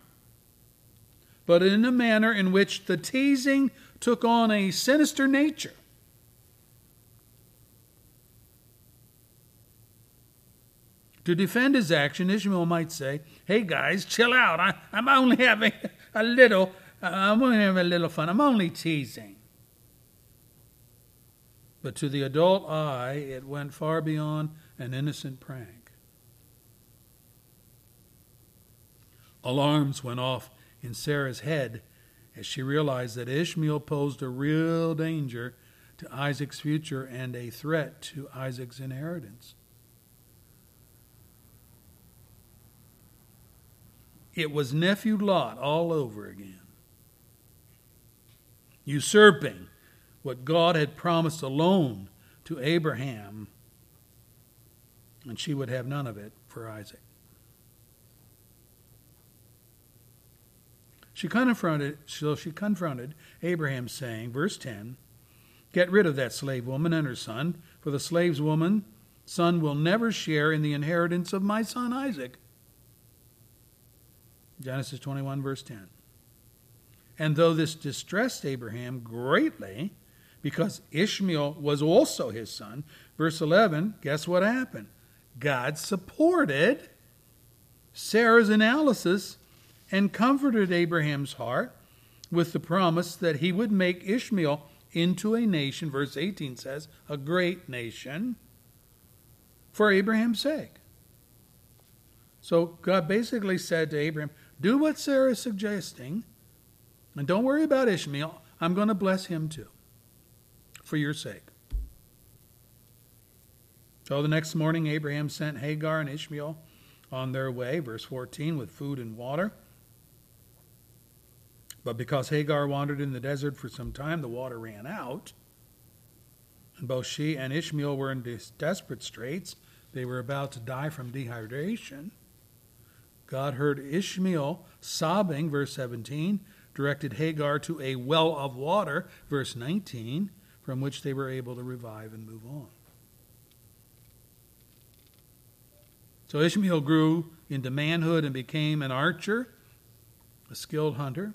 but in a manner in which the teasing took on a sinister nature. To defend his action, Ishmael might say, Hey guys, chill out. I, am only having a little, I'm only having a little fun. I'm only teasing. But to the adult eye, it went far beyond an innocent prank. Alarms went off in Sarah's head as she realized that Ishmael posed a real danger to Isaac's future and a threat to Isaac's inheritance. It was nephew Lot all over again, usurping what God had promised alone to Abraham, and she would have none of it for Isaac. She confronted, so she confronted Abraham, saying, verse 10, Get rid of that slave woman and her son, for the slave's woman son will never share in the inheritance of my son Isaac. Genesis 21, verse 10. And though this distressed Abraham greatly, because Ishmael was also his son, verse 11, guess what happened? God supported Sarah's analysis and comforted Abraham's heart with the promise that he would make Ishmael into a nation, verse 18 says, a great nation, for Abraham's sake. So God basically said to Abraham, Do what Sarah is suggesting, and don't worry about Ishmael. I'm going to bless him too, for your sake. So the next morning, Abraham sent Hagar and Ishmael on their way, verse 14, with food and water. But because Hagar wandered in the desert for some time, the water ran out. And both she and Ishmael were in desperate straits. They were about to die from dehydration. God heard Ishmael sobbing, verse 17, directed Hagar to a well of water, verse 19, from which they were able to revive and move on. So Ishmael grew into manhood and became an archer, a skilled hunter.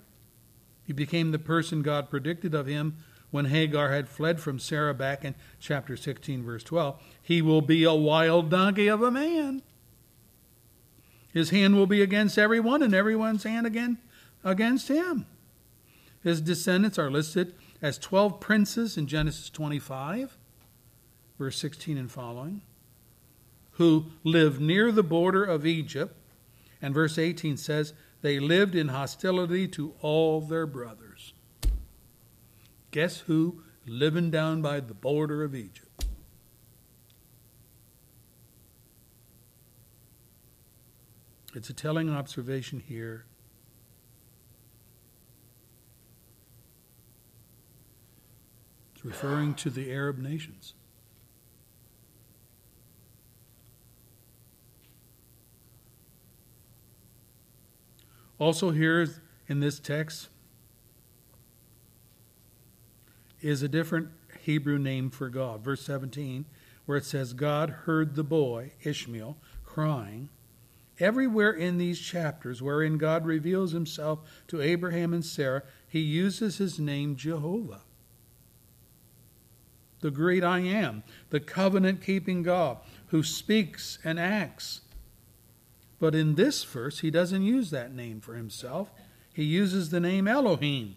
He became the person God predicted of him when Hagar had fled from Sarah back in chapter 16, verse 12. He will be a wild donkey of a man. His hand will be against everyone, and everyone's hand again against him. His descendants are listed as 12 princes in Genesis 25, verse 16 and following, who live near the border of Egypt. And verse 18 says, they lived in hostility to all their brothers. Guess who? Living down by the border of Egypt. It's a telling observation here. It's referring to the Arab nations. Also, here in this text is a different Hebrew name for God. Verse 17, where it says, God heard the boy, Ishmael, crying. Everywhere in these chapters wherein God reveals himself to Abraham and Sarah, he uses his name Jehovah. The great I am, the covenant keeping God who speaks and acts. But in this verse, he doesn't use that name for himself. He uses the name Elohim,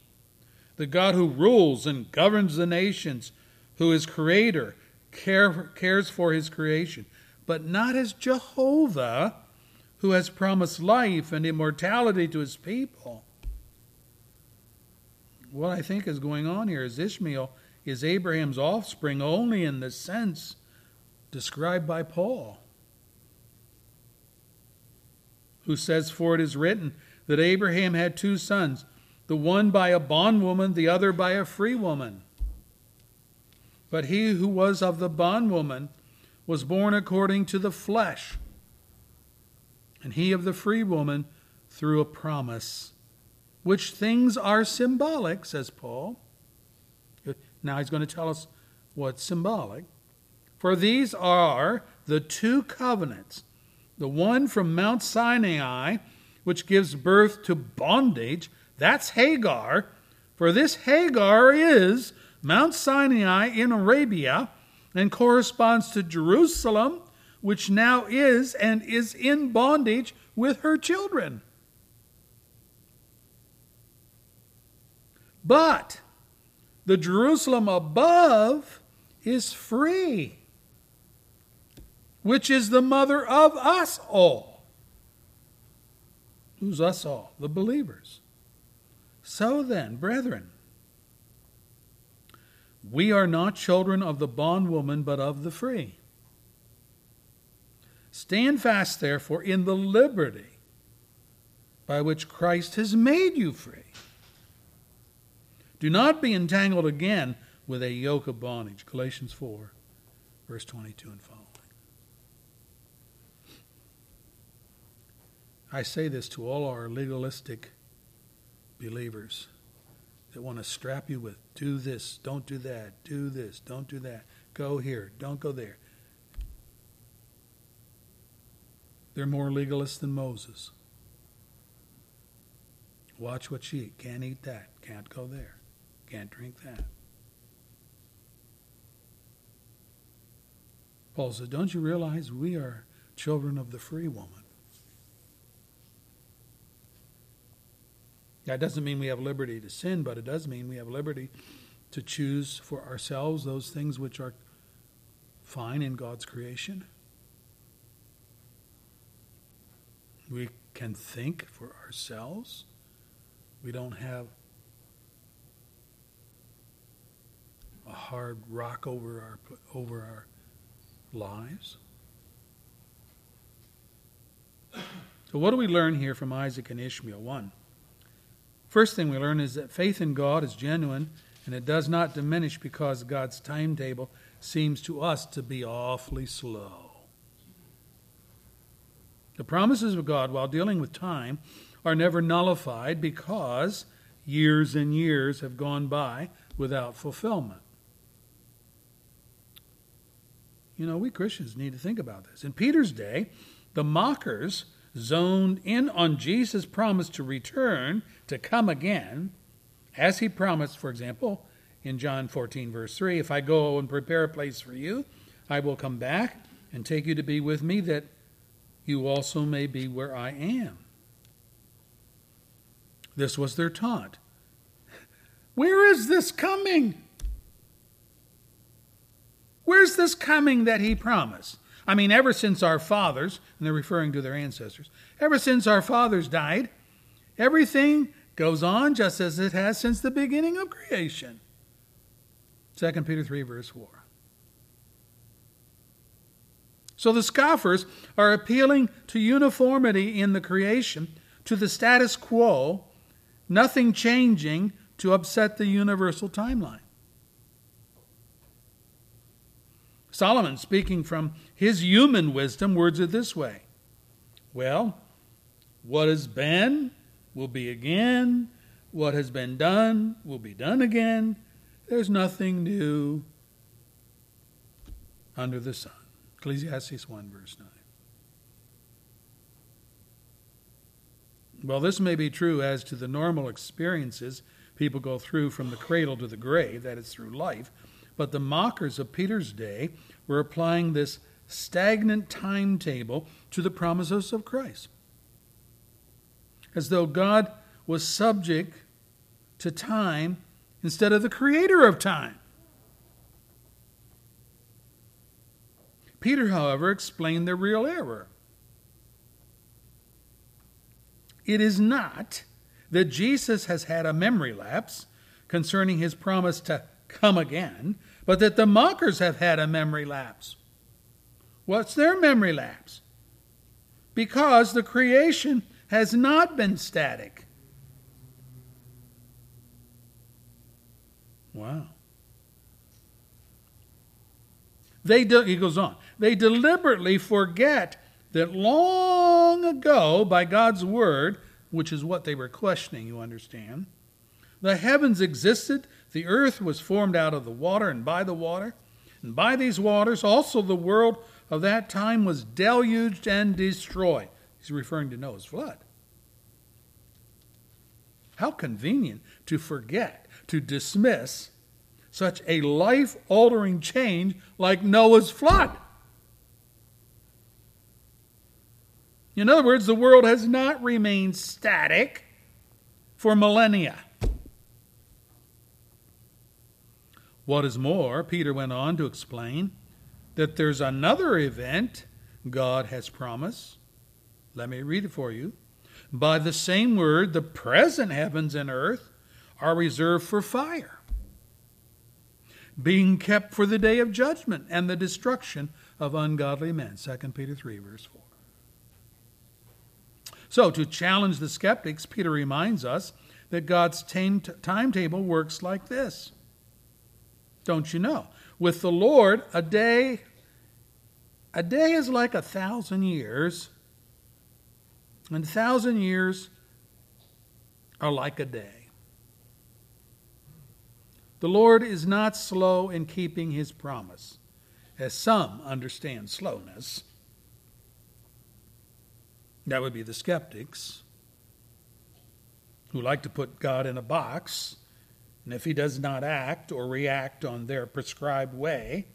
the God who rules and governs the nations, who is creator, care, cares for his creation, but not as Jehovah, who has promised life and immortality to his people. What I think is going on here is Ishmael is Abraham's offspring only in the sense described by Paul, who says, For it is written that Abraham had two sons, the one by a bondwoman, the other by a free woman. But he who was of the bondwoman was born according to the flesh, and he of the free woman through a promise, which things are symbolic, says Paul. Now he's going to tell us what's symbolic. For these are the two covenants the one from Mount Sinai, which gives birth to bondage, that's Hagar. For this Hagar is Mount Sinai in Arabia and corresponds to Jerusalem, which now is and is in bondage with her children. But the Jerusalem above is free, which is the mother of us all. Who's us all? The believers. So then, brethren, we are not children of the bondwoman, but of the free. Stand fast, therefore, in the liberty by which Christ has made you free. Do not be entangled again with a yoke of bondage. Galatians 4, verse 22 and following. I say this to all our legalistic believers that want to strap you with do this, don't do that, do this, don't do that, go here, don't go there. They're more legalist than Moses. Watch what you eat. Can't eat that. Can't go there. Can't drink that. Paul says, Don't you realize we are children of the free woman? That doesn't mean we have liberty to sin, but it does mean we have liberty to choose for ourselves those things which are fine in God's creation. We can think for ourselves. We don't have a hard rock over our over our lives. So what do we learn here from Isaac and Ishmael? One. First thing we learn is that faith in God is genuine and it does not diminish because God's timetable seems to us to be awfully slow. The promises of God, while dealing with time, are never nullified because years and years have gone by without fulfillment. You know, we Christians need to think about this. In Peter's day, the mockers zoned in on Jesus' promise to return, to come again, as he promised, for example, in John 14, verse 3 If I go and prepare a place for you, I will come back and take you to be with me, that you also may be where I am. This was their taunt. Where is this coming? Where's this coming that he promised? I mean, ever since our fathers, and they're referring to their ancestors, ever since our fathers died, everything goes on just as it has since the beginning of creation. 2 Peter 3, verse 4. So the scoffers are appealing to uniformity in the creation, to the status quo, nothing changing to upset the universal timeline. Solomon, speaking from his human wisdom, words it this way Well, what has been will be again. What has been done will be done again. There's nothing new under the sun. Ecclesiastes 1, verse 9. Well, this may be true as to the normal experiences people go through from the cradle to the grave, that is, through life, but the mockers of Peter's day were applying this stagnant timetable to the promises of Christ. As though God was subject to time instead of the creator of time. Peter, however, explained the real error. It is not that Jesus has had a memory lapse concerning his promise to come again, but that the mockers have had a memory lapse. What's their memory lapse? Because the creation has not been static. Wow. They de- he goes on. They deliberately forget that long ago, by God's word, which is what they were questioning, you understand, the heavens existed, the earth was formed out of the water and by the water, and by these waters also the world of that time was deluged and destroyed. He's referring to Noah's flood. How convenient to forget, to dismiss such a life altering change like Noah's flood. In other words, the world has not remained static for millennia. What is more, Peter went on to explain that there's another event God has promised. Let me read it for you. By the same word, the present heavens and earth are reserved for fire, being kept for the day of judgment and the destruction of ungodly men. 2 Peter 3, verse 4. So, to challenge the skeptics, Peter reminds us that God's timetable works like this. Don't you know? With the Lord, a day a day is like a thousand years, and a thousand years are like a day. The Lord is not slow in keeping his promise, as some understand slowness. That would be the skeptics who like to put God in a box, and if he does not act or react on their prescribed way,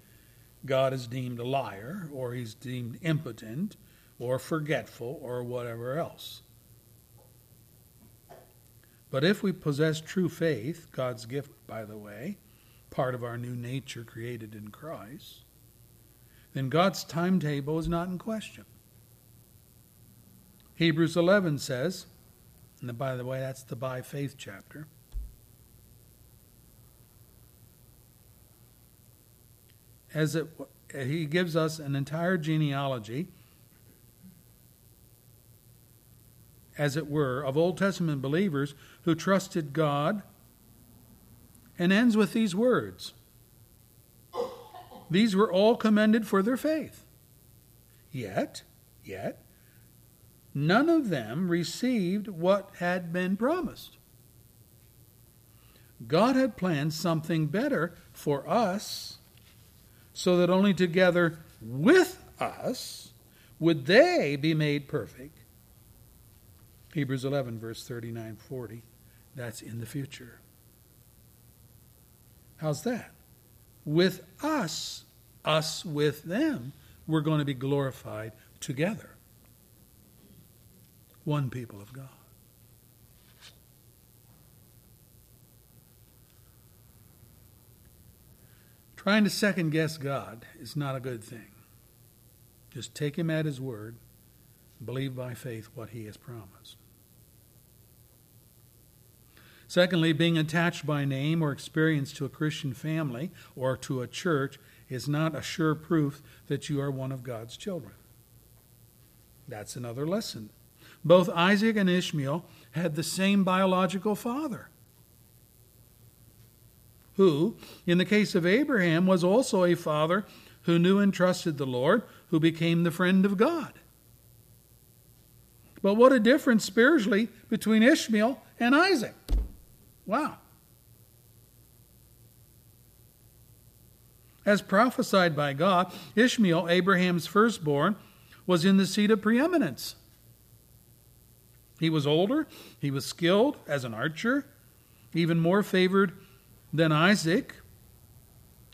God is deemed a liar, or he's deemed impotent, or forgetful, or whatever else. But if we possess true faith, God's gift, by the way, part of our new nature created in Christ, then God's timetable is not in question. Hebrews 11 says, and by the way, that's the by faith chapter. As it, he gives us an entire genealogy, as it were, of Old Testament believers who trusted God, and ends with these words These were all commended for their faith. Yet, yet, none of them received what had been promised. God had planned something better for us, so that only together with us would they be made perfect. Hebrews 11, verse 39 40. That's in the future. How's that? With us, us with them, we're going to be glorified together one people of God. Trying to second guess God is not a good thing. Just take Him at His word, believe by faith what He has promised. Secondly, being attached by name or experience to a Christian family or to a church is not a sure proof that you are one of God's children. That's another lesson both Isaac and Ishmael had the same biological father, who, in the case of Abraham, was also a father who knew and trusted the Lord, who became the friend of God. But what a difference spiritually between Ishmael and Isaac. Wow. As prophesied by God, Ishmael, Abraham's firstborn, was in the seat of preeminence. He was older, he was skilled as an archer, even more favored than Isaac,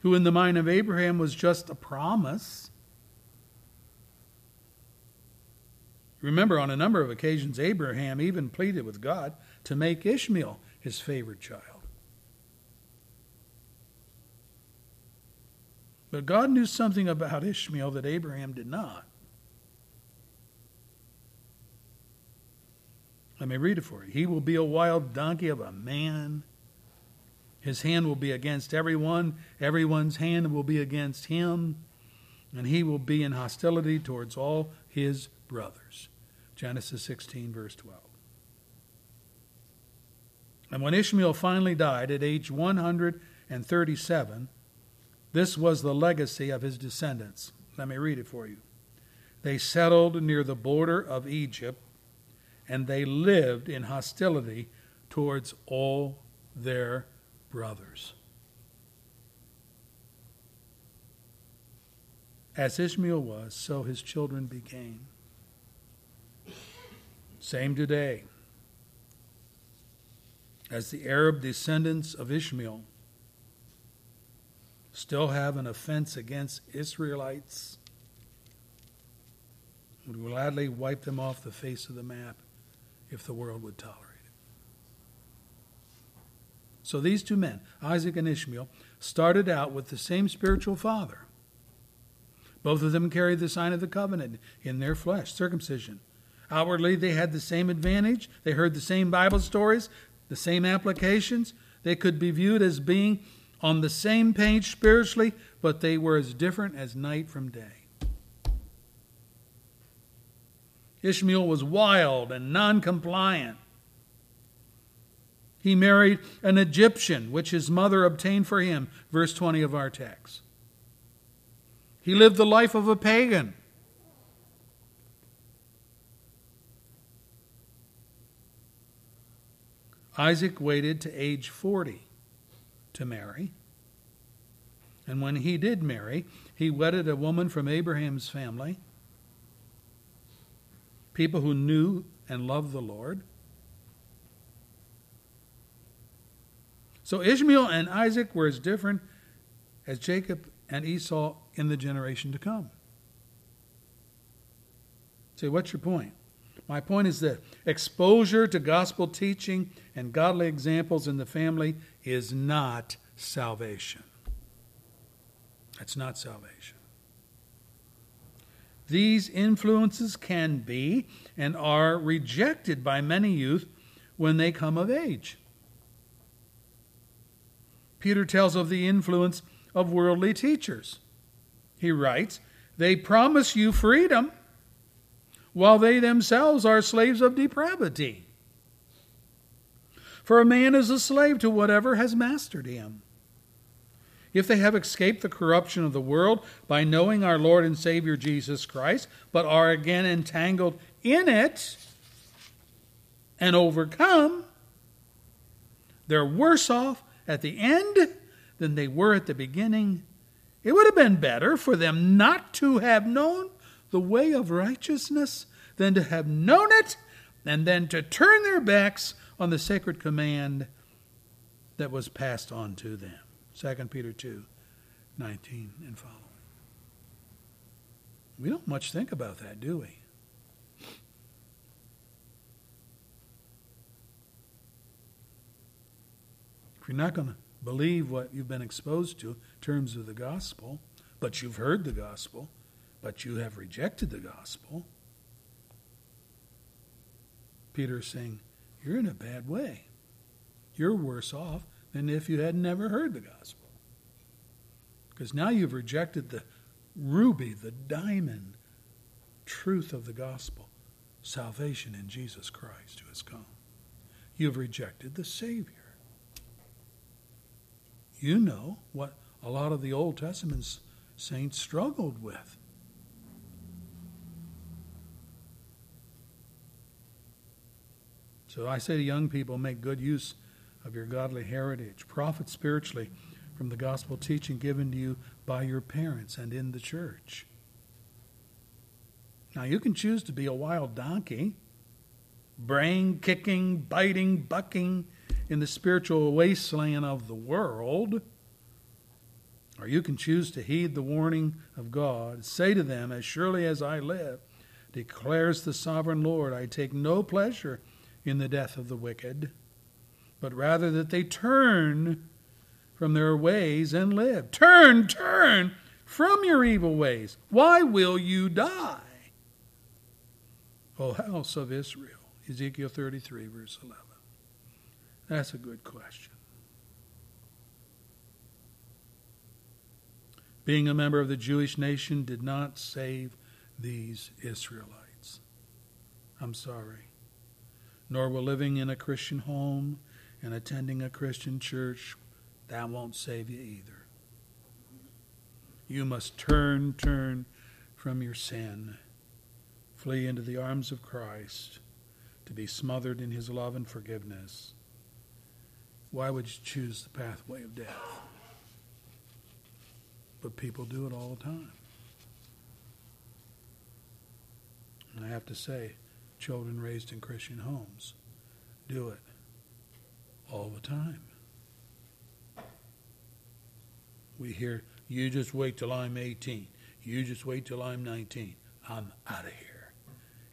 who in the mind of Abraham was just a promise. Remember, on a number of occasions, Abraham even pleaded with God to make Ishmael his favored child. But God knew something about Ishmael that Abraham did not. Let me read it for you. He will be a wild donkey of a man. His hand will be against everyone, everyone's hand will be against him, and he will be in hostility towards all his brothers. Genesis 16, verse 12. And when Ishmael finally died at age 137, this was the legacy of his descendants. Let me read it for you. They settled near the border of Egypt, and they lived in hostility towards all their brothers. As Ishmael was, so his children became. Same today. As the Arab descendants of Ishmael still have an offense against Israelites, would gladly wipe them off the face of the map if the world would tolerate. So these two men, Isaac and Ishmael, started out with the same spiritual father. Both of them carried the sign of the covenant in their flesh, circumcision. Outwardly, they had the same advantage. They heard the same Bible stories, the same applications. They could be viewed as being on the same page spiritually, but they were as different as night from day. Ishmael was wild and non compliant. He married an Egyptian, which his mother obtained for him, verse 20 of our text. He lived the life of a pagan. Isaac waited to age 40 to marry. And when he did marry, he wedded a woman from Abraham's family, people who knew and loved the Lord. So Ishmael and Isaac were as different as Jacob and Esau in the generation to come. Say, what's your point? My point is that exposure to gospel teaching and godly examples in the family is not salvation. That's not salvation. These influences can be and are rejected by many youth when they come of age. Peter tells of the influence of worldly teachers. He writes, They promise you freedom while they themselves are slaves of depravity. For a man is a slave to whatever has mastered him. If they have escaped the corruption of the world by knowing our Lord and Savior Jesus Christ, but are again entangled in it and overcome, they're worse off at the end than they were at the beginning. It would have been better for them not to have known the way of righteousness than to have known it and then to turn their backs on the sacred command that was passed on to them. 2 Peter 2 19 and following. We don't much think about that, do we? You're not going to believe what you've been exposed to in terms of the gospel, but you've heard the gospel, but you have rejected the gospel, Peter is saying, You're in a bad way. You're worse off than if you had never heard the gospel. Because now you've rejected the ruby, the diamond truth of the gospel salvation in Jesus Christ who has come. You've rejected the Savior. You know what a lot of the Old Testament saints struggled with. So I say to young people, make good use of your godly heritage. Profit spiritually from the gospel teaching given to you by your parents and in the church. Now, you can choose to be a wild donkey, brain kicking, biting, bucking in the spiritual wasteland of the world. Or you can choose to heed the warning of God. Say to them, As surely as I live, declares the sovereign Lord, I take no pleasure in the death of the wicked, but rather that they turn from their ways and live. Turn, turn from your evil ways. Why will you die? O house of Israel. Ezekiel 33, verse 11. That's a good question. Being a member of the Jewish nation did not save these Israelites. I'm sorry. Nor will living in a Christian home and attending a Christian church, that won't save you either. You must turn, turn from your sin, flee into the arms of Christ to be smothered in his love and forgiveness. Why would you choose the pathway of death? But people do it all the time. And I have to say, children raised in Christian homes do it all the time. We hear, you just wait till I'm 18. You just wait till I'm 19. I'm out of here.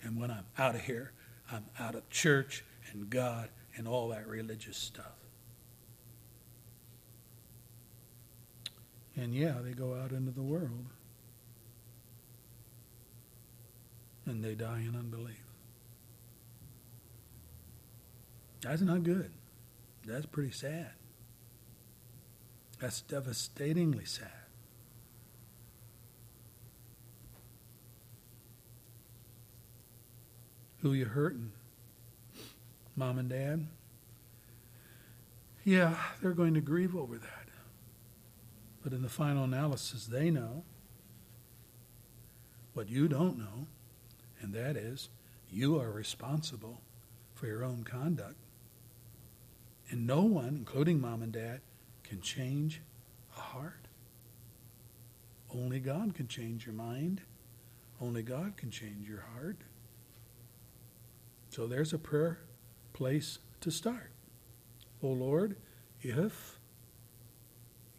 And when I'm out of here, I'm out of church and God and all that religious stuff. And yeah, they go out into the world and they die in unbelief. That's not good. That's pretty sad. That's devastatingly sad. Who you hurting? Mom and dad? Yeah, they're going to grieve over that. But in the final analysis, they know what you don't know, and that is you are responsible for your own conduct. And no one, including mom and dad, can change a heart. Only God can change your mind. Only God can change your heart. So there's a prayer place to start. Oh Lord, if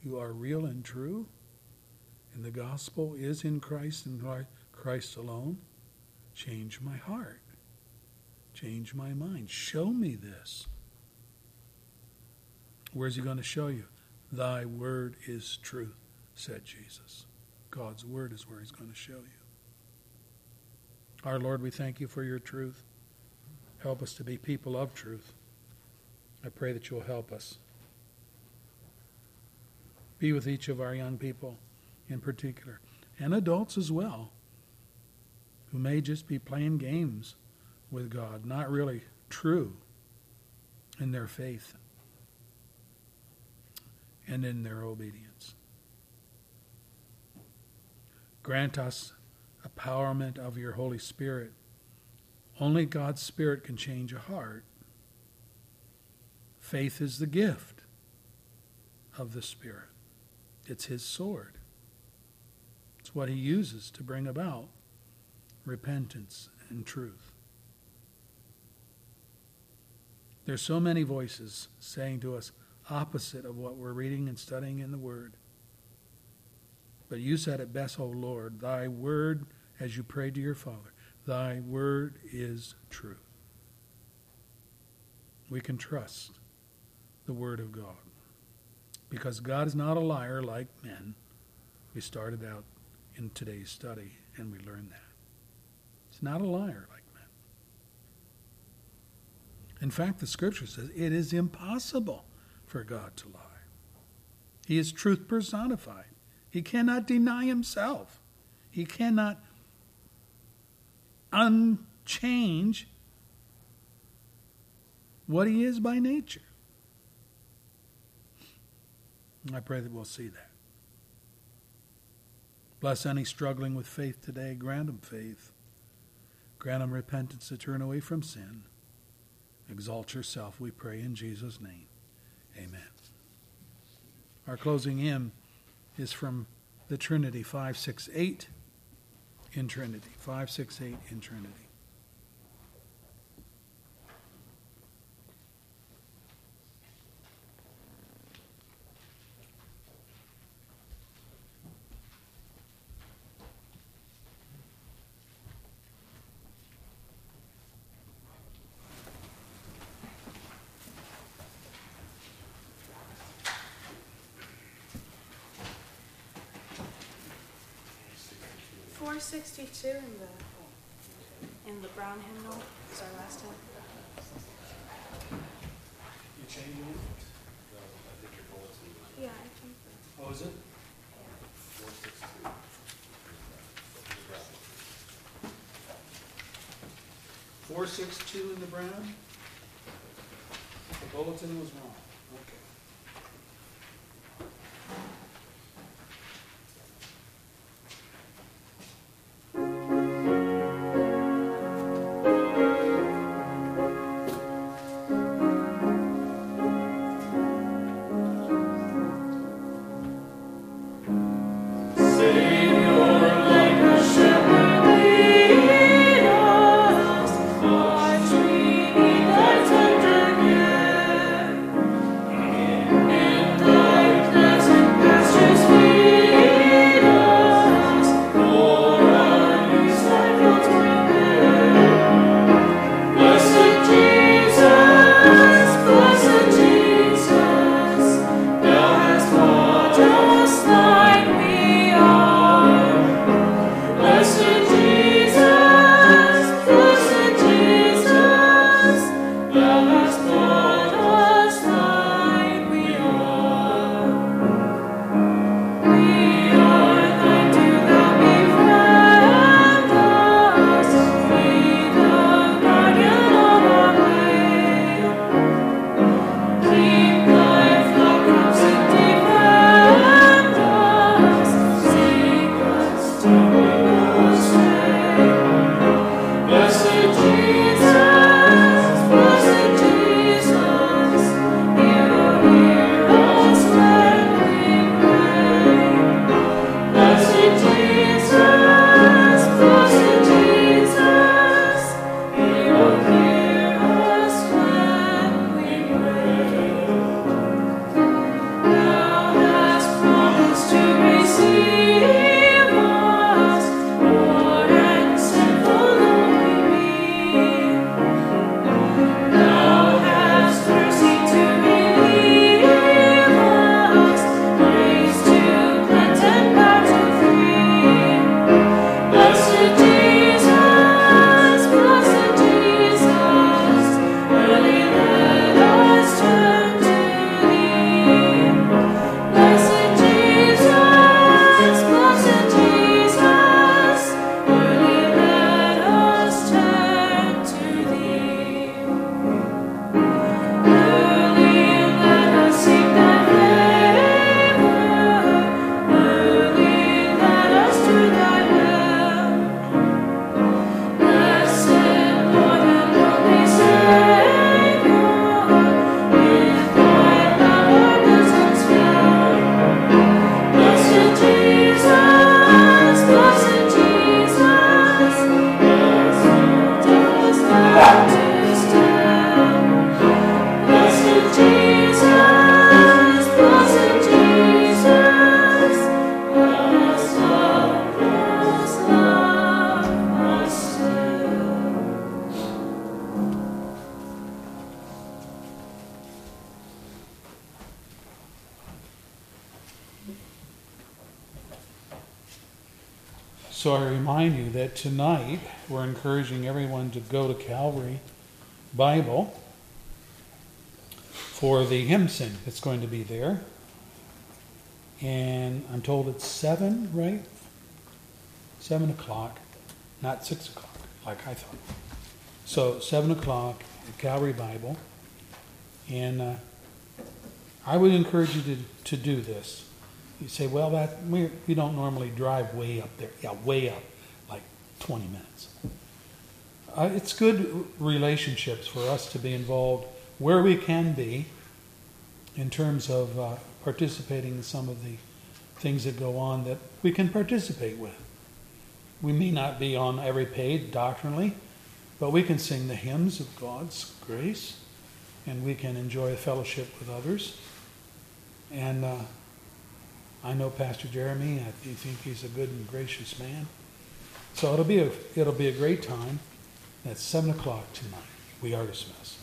you are real and true, and the gospel is in Christ and Christ alone, change my heart. Change my mind. Show me this. Where's he going to show you? Thy word is truth, said Jesus. God's word is where he's going to show you. Our Lord, we thank you for your truth. Help us to be people of truth. I pray that you'll help us. Be with each of our young people in particular, and adults as well, who may just be playing games with God, not really true in their faith and in their obedience. Grant us empowerment of your Holy Spirit. Only God's Spirit can change a heart. Faith is the gift of the Spirit, it's His sword. It's what He uses to bring about repentance and truth. There's so many voices saying to us, opposite of what we're reading and studying in the Word. But you said it best, O Lord, Thy Word, as you prayed to your Father, Thy Word is truth. We can trust the Word of God. Because God is not a liar like men. We started out in today's study and we learned that. It's not a liar like men. In fact, the scripture says it is impossible for God to lie. He is truth personified. He cannot deny himself. He cannot unchange what he is by nature. I pray that we'll see that. Bless any struggling with faith today. Grant them faith. Grant them repentance to turn away from sin. exalt yourself, we pray in Jesus' name. Amen. Our closing hymn is from the Trinity 568 in Trinity. 568 in Trinity. Four sixty-two in the, in the brown hymnal is our last hymn. You changing it? Yeah, I think that. Oh, is it? Four six two in the brown? The bulletin was wrong. Tonight we're encouraging everyone to go to Calvary Bible for the hymn sing that's going to be there. And I'm told it's seven, right? Seven o'clock, not six o'clock, like I thought. So seven o'clock at Calvary Bible. And uh, I would encourage you to, to do this. You say, well, that we, we don't normally drive way up there. Yeah, way up, 20 minutes. uh, it's good relationships for us to be involved where we can be in terms of uh, participating in some of the things that go on that we can participate with. We may not be on every page doctrinally, but we can sing the hymns of God's grace and we can enjoy a fellowship with others. And uh, I know Pastor Jeremy. I th- think he's a good and gracious man. So it'll be a it'll be a great time. At seven o'clock tonight, we are dismissed.